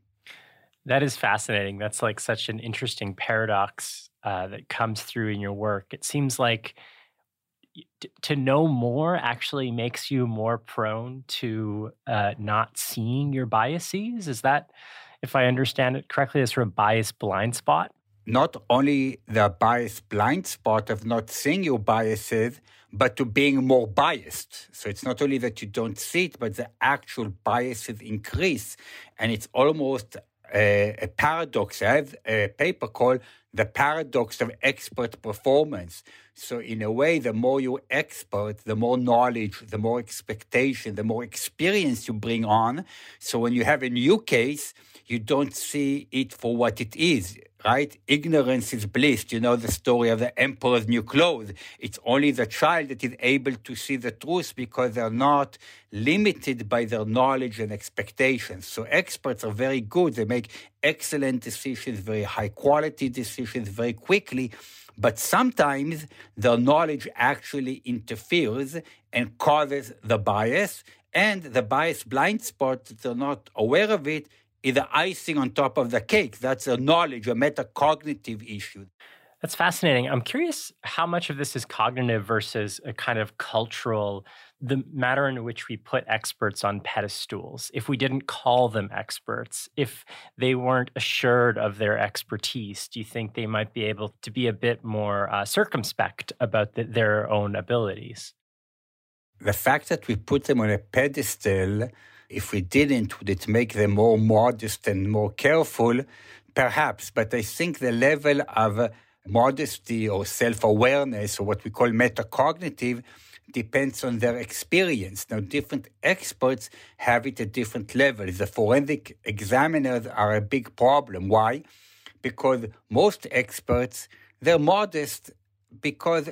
That is fascinating. That's like such an interesting paradox uh, that comes through in your work. It seems like to know more actually makes you more prone to uh, not seeing your biases. Is that, if I understand it correctly, a sort of bias blind spot? Not only the bias blind spot of not seeing your biases, but to being more biased. So it's not only that you don't see it, but the actual biases increase. And it's almost a, a paradox. I have a paper called The Paradox of Expert Performance. So, in a way, the more you're expert, the more knowledge, the more expectation, the more experience you bring on. So, when you have a new case, you don't see it for what it is, right? Ignorance is bliss. You know the story of the emperor's new clothes. It's only the child that is able to see the truth because they're not limited by their knowledge and expectations. So experts are very good. They make excellent decisions, very high quality decisions very quickly. But sometimes their knowledge actually interferes and causes the bias. And the bias blind spot, that they're not aware of it, is the icing on top of the cake. That's a knowledge, a metacognitive issue. That's fascinating. I'm curious how much of this is cognitive versus a kind of cultural, the matter in which we put experts on pedestals. If we didn't call them experts, if they weren't assured of their expertise, do you think they might be able to be a bit more uh, circumspect about the, their own abilities? The fact that we put them on a pedestal, if we didn't, would it make them more modest and more careful? Perhaps, but I think the level of modesty or self awareness, or what we call metacognitive, depends on their experience. Now, different experts have it at different levels. The forensic examiners are a big problem. Why? Because most experts, they're modest because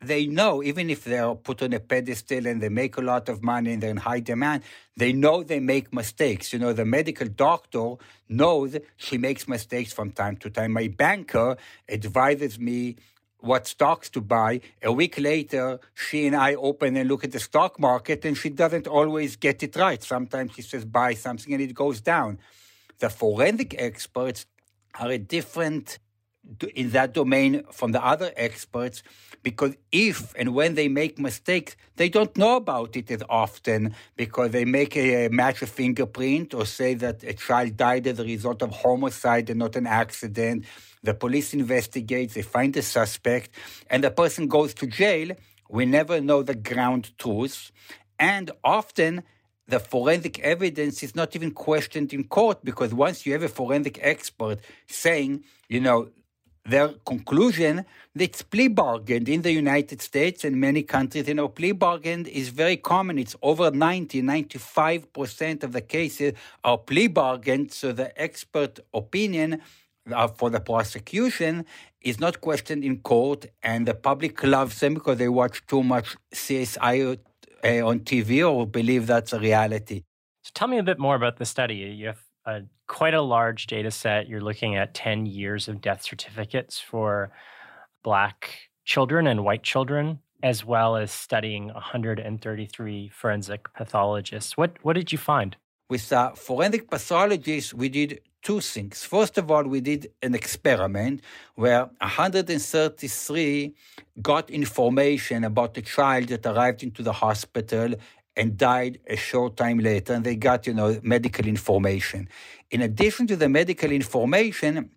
they know, even if they are put on a pedestal and they make a lot of money and they're in high demand, they know they make mistakes. You know, the medical doctor knows she makes mistakes from time to time. My banker advises me what stocks to buy. A week later, she and I open and look at the stock market, and she doesn't always get it right. Sometimes she says buy something and it goes down. The forensic experts are a different in that domain from the other experts because if and when they make mistakes, they don't know about it as often because they make a, match a fingerprint or say that a child died as a result of homicide and not an accident. The police investigates, they find the suspect, and the person goes to jail. We never know the ground truth. And often the forensic evidence is not even questioned in court because once you have a forensic expert saying, you know, their conclusion that plea bargained in the United States and many countries. You know, plea bargained is very common. It's over 90, 95% of the cases are plea bargained. So the expert opinion uh, for the prosecution is not questioned in court, and the public loves them because they watch too much CSI uh, on TV or believe that's a reality. So tell me a bit more about the study. You have a quite a large data set. You're looking at 10 years of death certificates for Black children and white children, as well as studying 133 forensic pathologists. What, what did you find? With uh, forensic pathologists, we did two things. First of all, we did an experiment where 133 got information about a child that arrived into the hospital and died a short time later, and they got, you know, medical information. In addition to the medical information,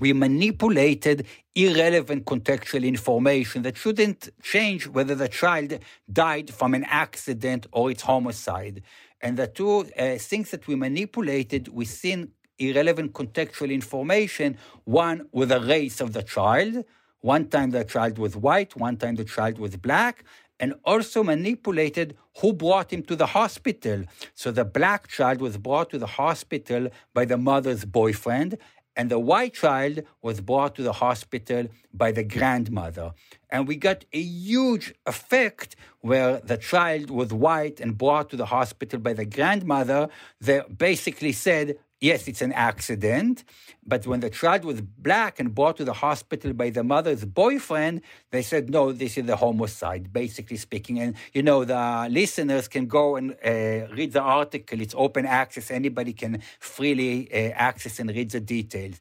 we manipulated irrelevant contextual information that shouldn't change whether the child died from an accident or it's homicide. And the two uh, things that we manipulated within irrelevant contextual information one with the race of the child. One time the child was white, one time the child was black, and also manipulated who brought him to the hospital. So the black child was brought to the hospital by the mother's boyfriend, and the white child was brought to the hospital by the grandmother. And we got a huge effect where the child was white and brought to the hospital by the grandmother. They basically said, yes, it's an accident. But when the child was black and brought to the hospital by the mother's boyfriend, they said, no, this is a homicide, basically speaking. And, you know, the listeners can go and uh, read the article. It's open access. Anybody can freely uh, access and read the details.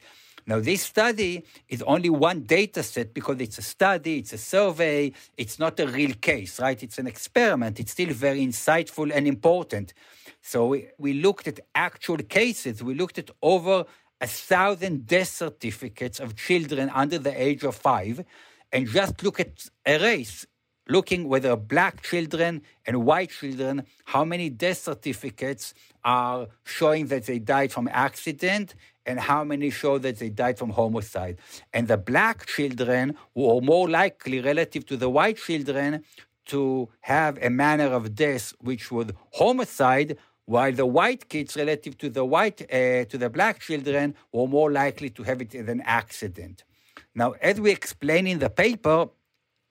Now, this study is only one data set because it's a study, it's a survey, it's not a real case, right? It's an experiment. It's still very insightful and important. So we, we looked at actual cases. We looked at over a thousand death certificates of children under the age of five and just look at a race, looking whether black children and white children, how many death certificates are showing that they died from accident and how many show that they died from homicide. And the black children were more likely relative to the white children to have a manner of death which was homicide while the white kids relative to the white uh, to the black children were more likely to have it as an accident now as we explain in the paper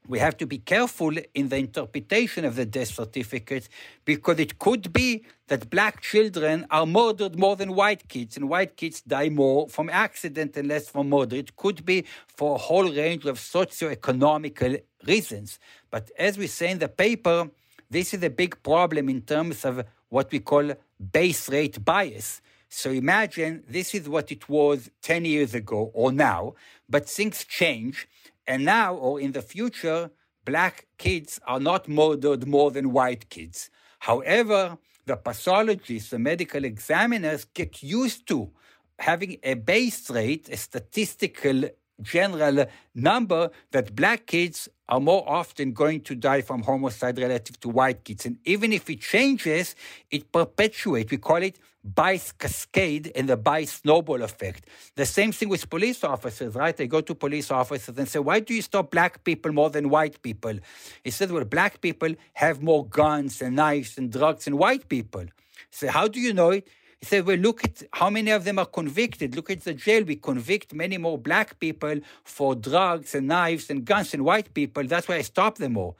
we have to be careful in the interpretation of the death certificates because it could be that black children are murdered more than white kids and white kids die more from accident and less from murder it could be for a whole range of socio-economical reasons but as we say in the paper this is a big problem in terms of what we call base rate bias. So imagine this is what it was 10 years ago or now, but things change. And now or in the future, black kids are not murdered more than white kids. However, the pathologists, the medical examiners get used to having a base rate, a statistical general number that black kids are more often going to die from homicide relative to white kids. And even if it changes, it perpetuates. We call it bias cascade and the bias snowball effect. The same thing with police officers, right? They go to police officers and say, Why do you stop black people more than white people? He said, Well, black people have more guns and knives and drugs than white people. So, how do you know it? He said, well, look at how many of them are convicted. Look at the jail. We convict many more black people for drugs and knives and guns than white people. That's why I stop them all.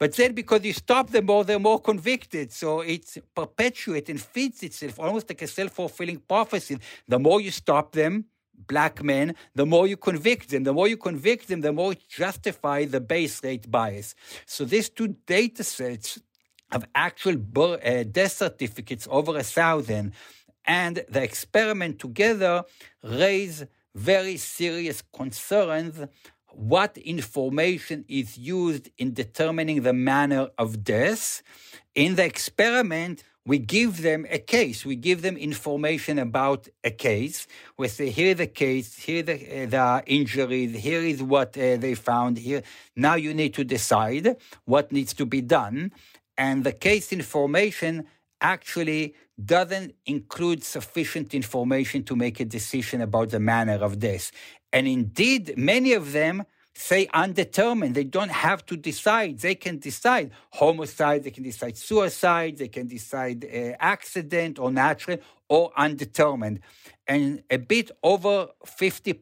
But then because you stop them all, they're more convicted. So it perpetuates and feeds itself almost like a self-fulfilling prophecy. The more you stop them, black men, the more you convict them. The more you convict them, the more you justify the base rate bias. So these two data sets of actual uh, death certificates over a thousand and the experiment together raise very serious concerns what information is used in determining the manner of death. In the experiment, we give them a case. We give them information about a case. We say, here the case, here the, uh, the injuries, here is what uh, they found here. Now you need to decide what needs to be done. And the case information actually doesn't include sufficient information to make a decision about the manner of death. And indeed, many of them say undetermined. They don't have to decide. They can decide homicide, they can decide suicide, they can decide uh, accident or natural or undetermined. And a bit over 50%,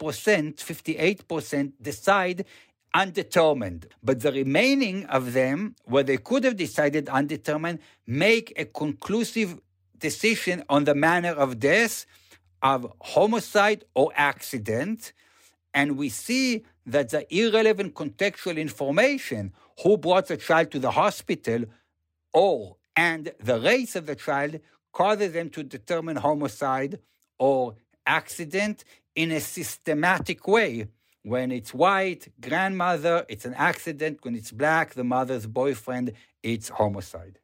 58% decide undetermined. But the remaining of them, where they could have decided undetermined, make a conclusive decision on the manner of death of homicide or accident. And we see that the irrelevant contextual information, who brought the child to the hospital, or and the race of the child, causes them to determine homicide or accident in a systematic way. When it's white, grandmother, it's an accident. When it's black, the mother's boyfriend, it's homicide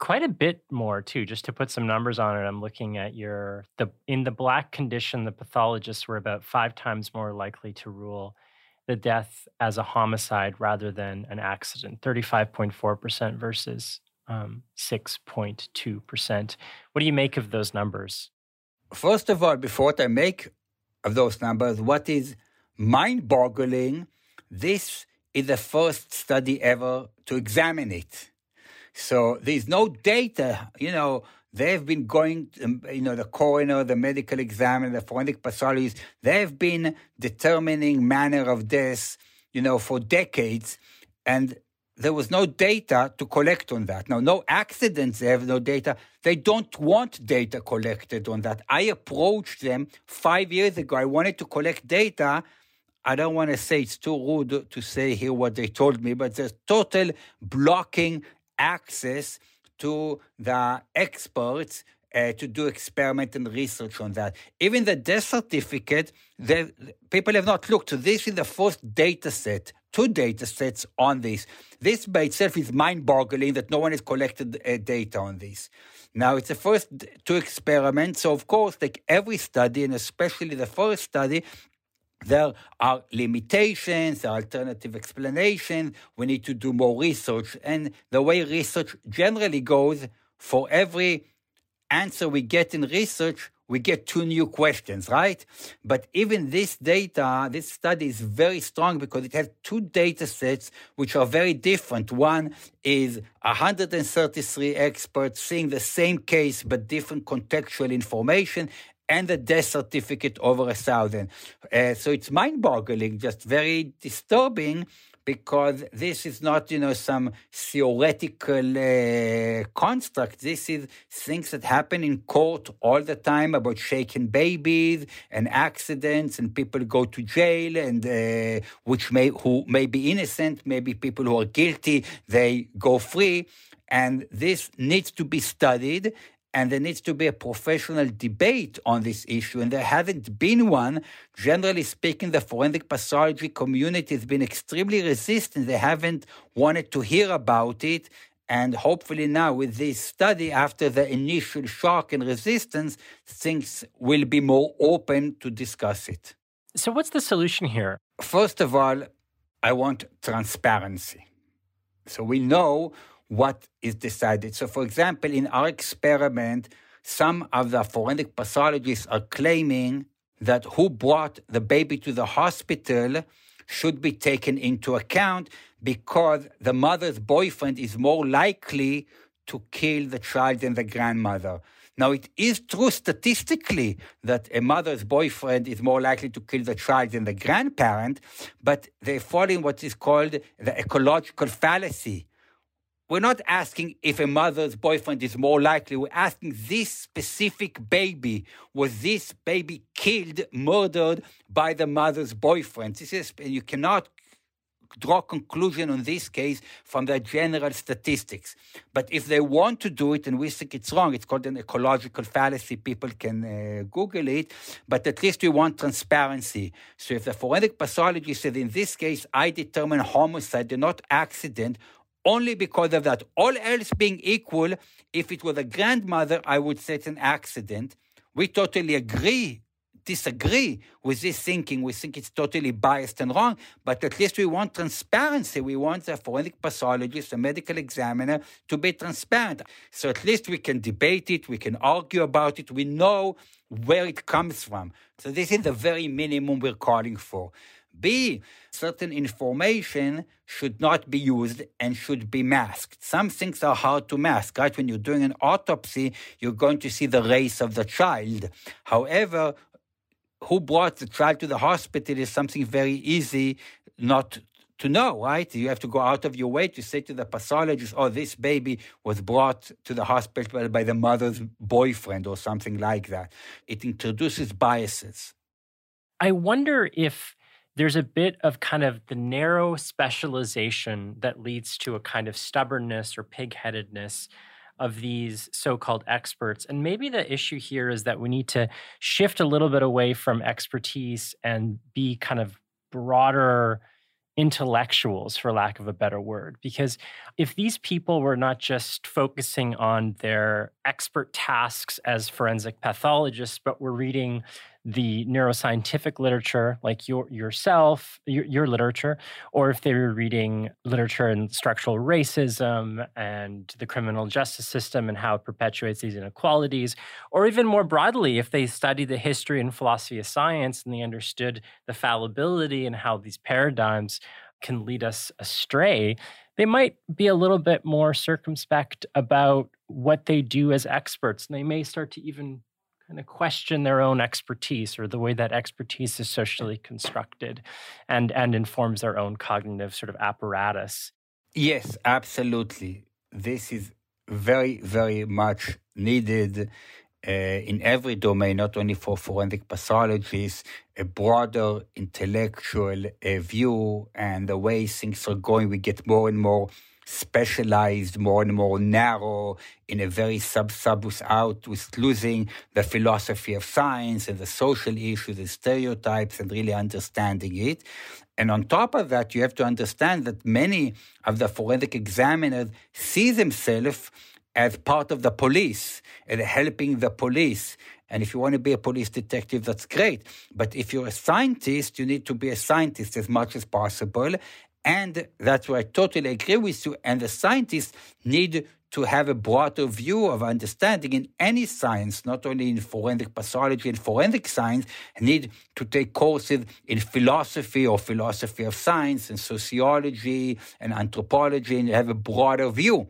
quite a bit more too just to put some numbers on it i'm looking at your the in the black condition the pathologists were about five times more likely to rule the death as a homicide rather than an accident 35.4% versus um, 6.2% what do you make of those numbers? First of all before i make of those numbers what is mind-boggling this is the first study ever to examine it so there's no data, you know, they've been going, um, you know, the coroner, the medical examiner, the forensic pathologist, they've been determining manner of death, you know, for decades. And there was no data to collect on that. Now, no accidents, they have no data. They don't want data collected on that. I approached them five years ago. I wanted to collect data. I don't want to say it's too rude to say here what they told me, but there's total blocking access to the experts uh, to do experiment and research on that. Even the death certificate, the, people have not looked. So this is the first data set, two data sets on this. This by itself is mind-boggling that no one has collected uh, data on this. Now, it's the first two experiments. So, of course, like every study, and especially the first study, there are limitations, there are alternative explanations. We need to do more research. And the way research generally goes, for every answer we get in research, we get two new questions, right? But even this data, this study is very strong because it has two data sets which are very different. One is 133 experts seeing the same case but different contextual information, and the death certificate over a thousand. Uh, so it's mind boggling, just very disturbing because this is not, you know, some theoretical uh, construct. This is things that happen in court all the time about shaken babies and accidents, and people go to jail, and uh, which may who may be innocent, maybe people who are guilty, they go free. And this needs to be studied and there needs to be a professional debate on this issue, and there hasn't been one. Generally speaking, the forensic pathology community has been extremely resistant. They haven't wanted to hear about it. And hopefully, now with this study, after the initial shock and resistance, things will be more open to discuss it. So, what's the solution here? First of all, I want transparency. So, we know what is decided. So, for example, in our experiment, some of the forensic pathologists are claiming that who brought the baby to the hospital should be taken into account because the mother's boyfriend is more likely to kill the child than the grandmother. Now, it is true statistically that a mother's boyfriend is more likely to kill the child than the grandparent, but they fall in what is called the ecological fallacy we're not asking if a mother's boyfriend is more likely. We're asking this specific baby. Was this baby killed, murdered by the mother's boyfriend? This is, and you cannot draw conclusion on this case from the general statistics. But if they want to do it, and we think it's wrong, it's called an ecological fallacy. People can uh, Google it. But at least we want transparency. So if the forensic pathologist said, in this case, I determine homicide, not accident, only because of that. All else being equal, if it was a grandmother, I would say it's an accident. We totally agree, disagree with this thinking. We think it's totally biased and wrong, but at least we want transparency. We want the forensic pathologist, the medical examiner, to be transparent. So at least we can debate it, we can argue about it, we know where it comes from. So this is the very minimum we're calling for. B, certain information should not be used and should be masked. Some things are hard to mask, right? When you're doing an autopsy, you're going to see the race of the child. However, who brought the child to the hospital is something very easy not to know, right? You have to go out of your way to say to the pathologist, oh, this baby was brought to the hospital by the mother's boyfriend or something like that. It introduces biases. I wonder if there's a bit of kind of the narrow specialization that leads to a kind of stubbornness or pigheadedness of these so called experts. And maybe the issue here is that we need to shift a little bit away from expertise and be kind of broader intellectuals, for lack of a better word. Because if these people were not just focusing on their expert tasks as forensic pathologists, but were reading the neuroscientific literature, like your yourself, your, your literature, or if they were reading literature in structural racism and the criminal justice system and how it perpetuates these inequalities, or even more broadly, if they studied the history and philosophy of science and they understood the fallibility and how these paradigms can lead us astray, they might be a little bit more circumspect about what they do as experts. And they may start to even kind of question their own expertise or the way that expertise is socially constructed and, and informs their own cognitive sort of apparatus. Yes, absolutely. This is very, very much needed uh, in every domain, not only for forensic pathologists, a broader intellectual uh, view and the way things are going. We get more and more specialized, more and more narrow, in a very sub subus out, with losing the philosophy of science and the social issues, and stereotypes, and really understanding it. And on top of that, you have to understand that many of the forensic examiners see themselves as part of the police and helping the police. And if you want to be a police detective, that's great. But if you're a scientist, you need to be a scientist as much as possible. And that's where I totally agree with you. And the scientists need to have a broader view of understanding in any science, not only in forensic pathology and forensic science, need to take courses in philosophy or philosophy of science and sociology and anthropology and have a broader view.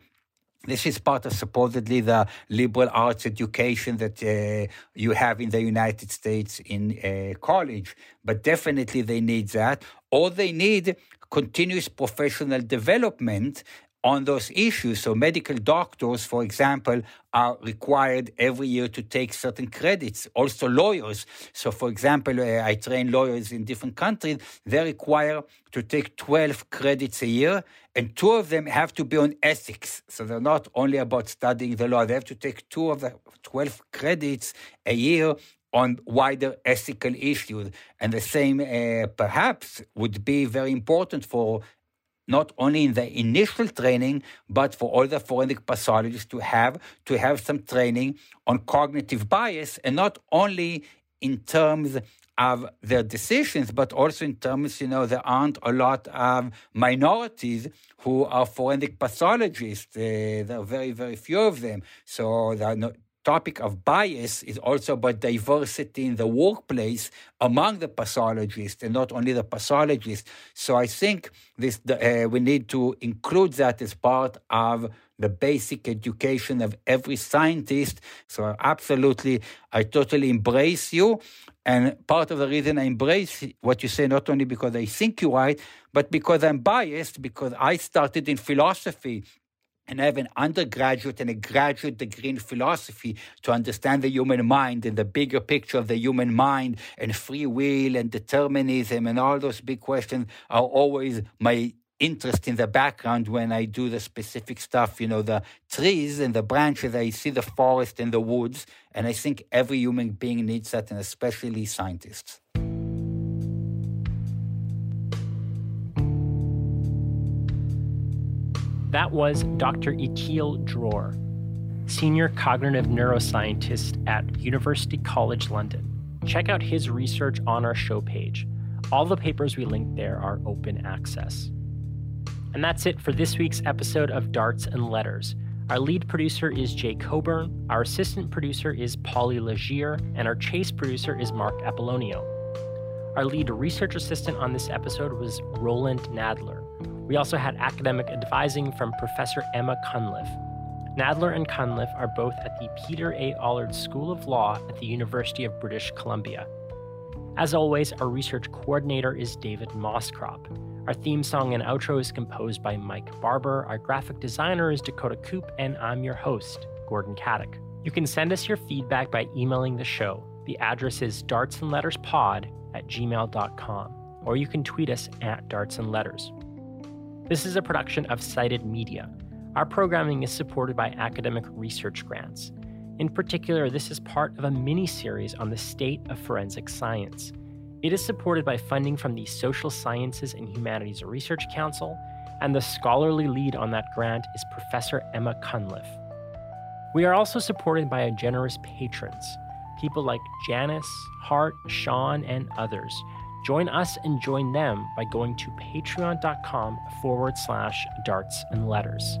This is part of supposedly the liberal arts education that uh, you have in the United States in uh, college, but definitely they need that. Or they need continuous professional development on those issues. So medical doctors, for example, are required every year to take certain credits. Also lawyers. So for example, uh, I train lawyers in different countries. They require to take 12 credits a year and two of them have to be on ethics. So they're not only about studying the law. They have to take two of the 12 credits a year on wider ethical issues. And the same, uh, perhaps, would be very important for not only in the initial training, but for all the forensic pathologists to have to have some training on cognitive bias, and not only in terms of their decisions, but also in terms, you know, there aren't a lot of minorities who are forensic pathologists. Uh, there are very, very few of them. So there are no, topic of bias is also about diversity in the workplace among the pathologists and not only the pathologists. So I think this uh, we need to include that as part of the basic education of every scientist. So absolutely, I totally embrace you. And part of the reason I embrace what you say, not only because I think you're right, but because I'm biased, because I started in philosophy and have an undergraduate and a graduate degree in philosophy to understand the human mind and the bigger picture of the human mind and free will and determinism and all those big questions are always my interest in the background when I do the specific stuff, you know, the trees and the branches, I see the forest and the woods. And I think every human being needs that, and especially scientists. That was Dr. Itiel Dror, Senior Cognitive Neuroscientist at University College London. Check out his research on our show page. All the papers we link there are open access. And that's it for this week's episode of Darts and Letters. Our lead producer is Jay Cockburn, our assistant producer is Polly Leger, and our chase producer is Mark Apollonio. Our lead research assistant on this episode was Roland Nadler. We also had academic advising from Professor Emma Cunliffe. Nadler and Cunliffe are both at the Peter A. Allard School of Law at the University of British Columbia. As always, our research coordinator is David Moscrop. Our theme song and outro is composed by Mike Barber. Our graphic designer is Dakota Coop, and I'm your host, Gordon Katic. You can send us your feedback by emailing the show. The address is dartsandletterspod at gmail.com, or you can tweet us at dartsandletters. This is a production of Cited Media. Our programming is supported by academic research grants. In particular, this is part of a mini series on the state of forensic science. It is supported by funding from the Social Sciences and Humanities Research Council, and the scholarly lead on that grant is Professor Emma Cunliffe. We are also supported by a generous patrons, people like Janice, Hart, Sean, and others Join us and join them by going to patreon.com forward slash darts and letters.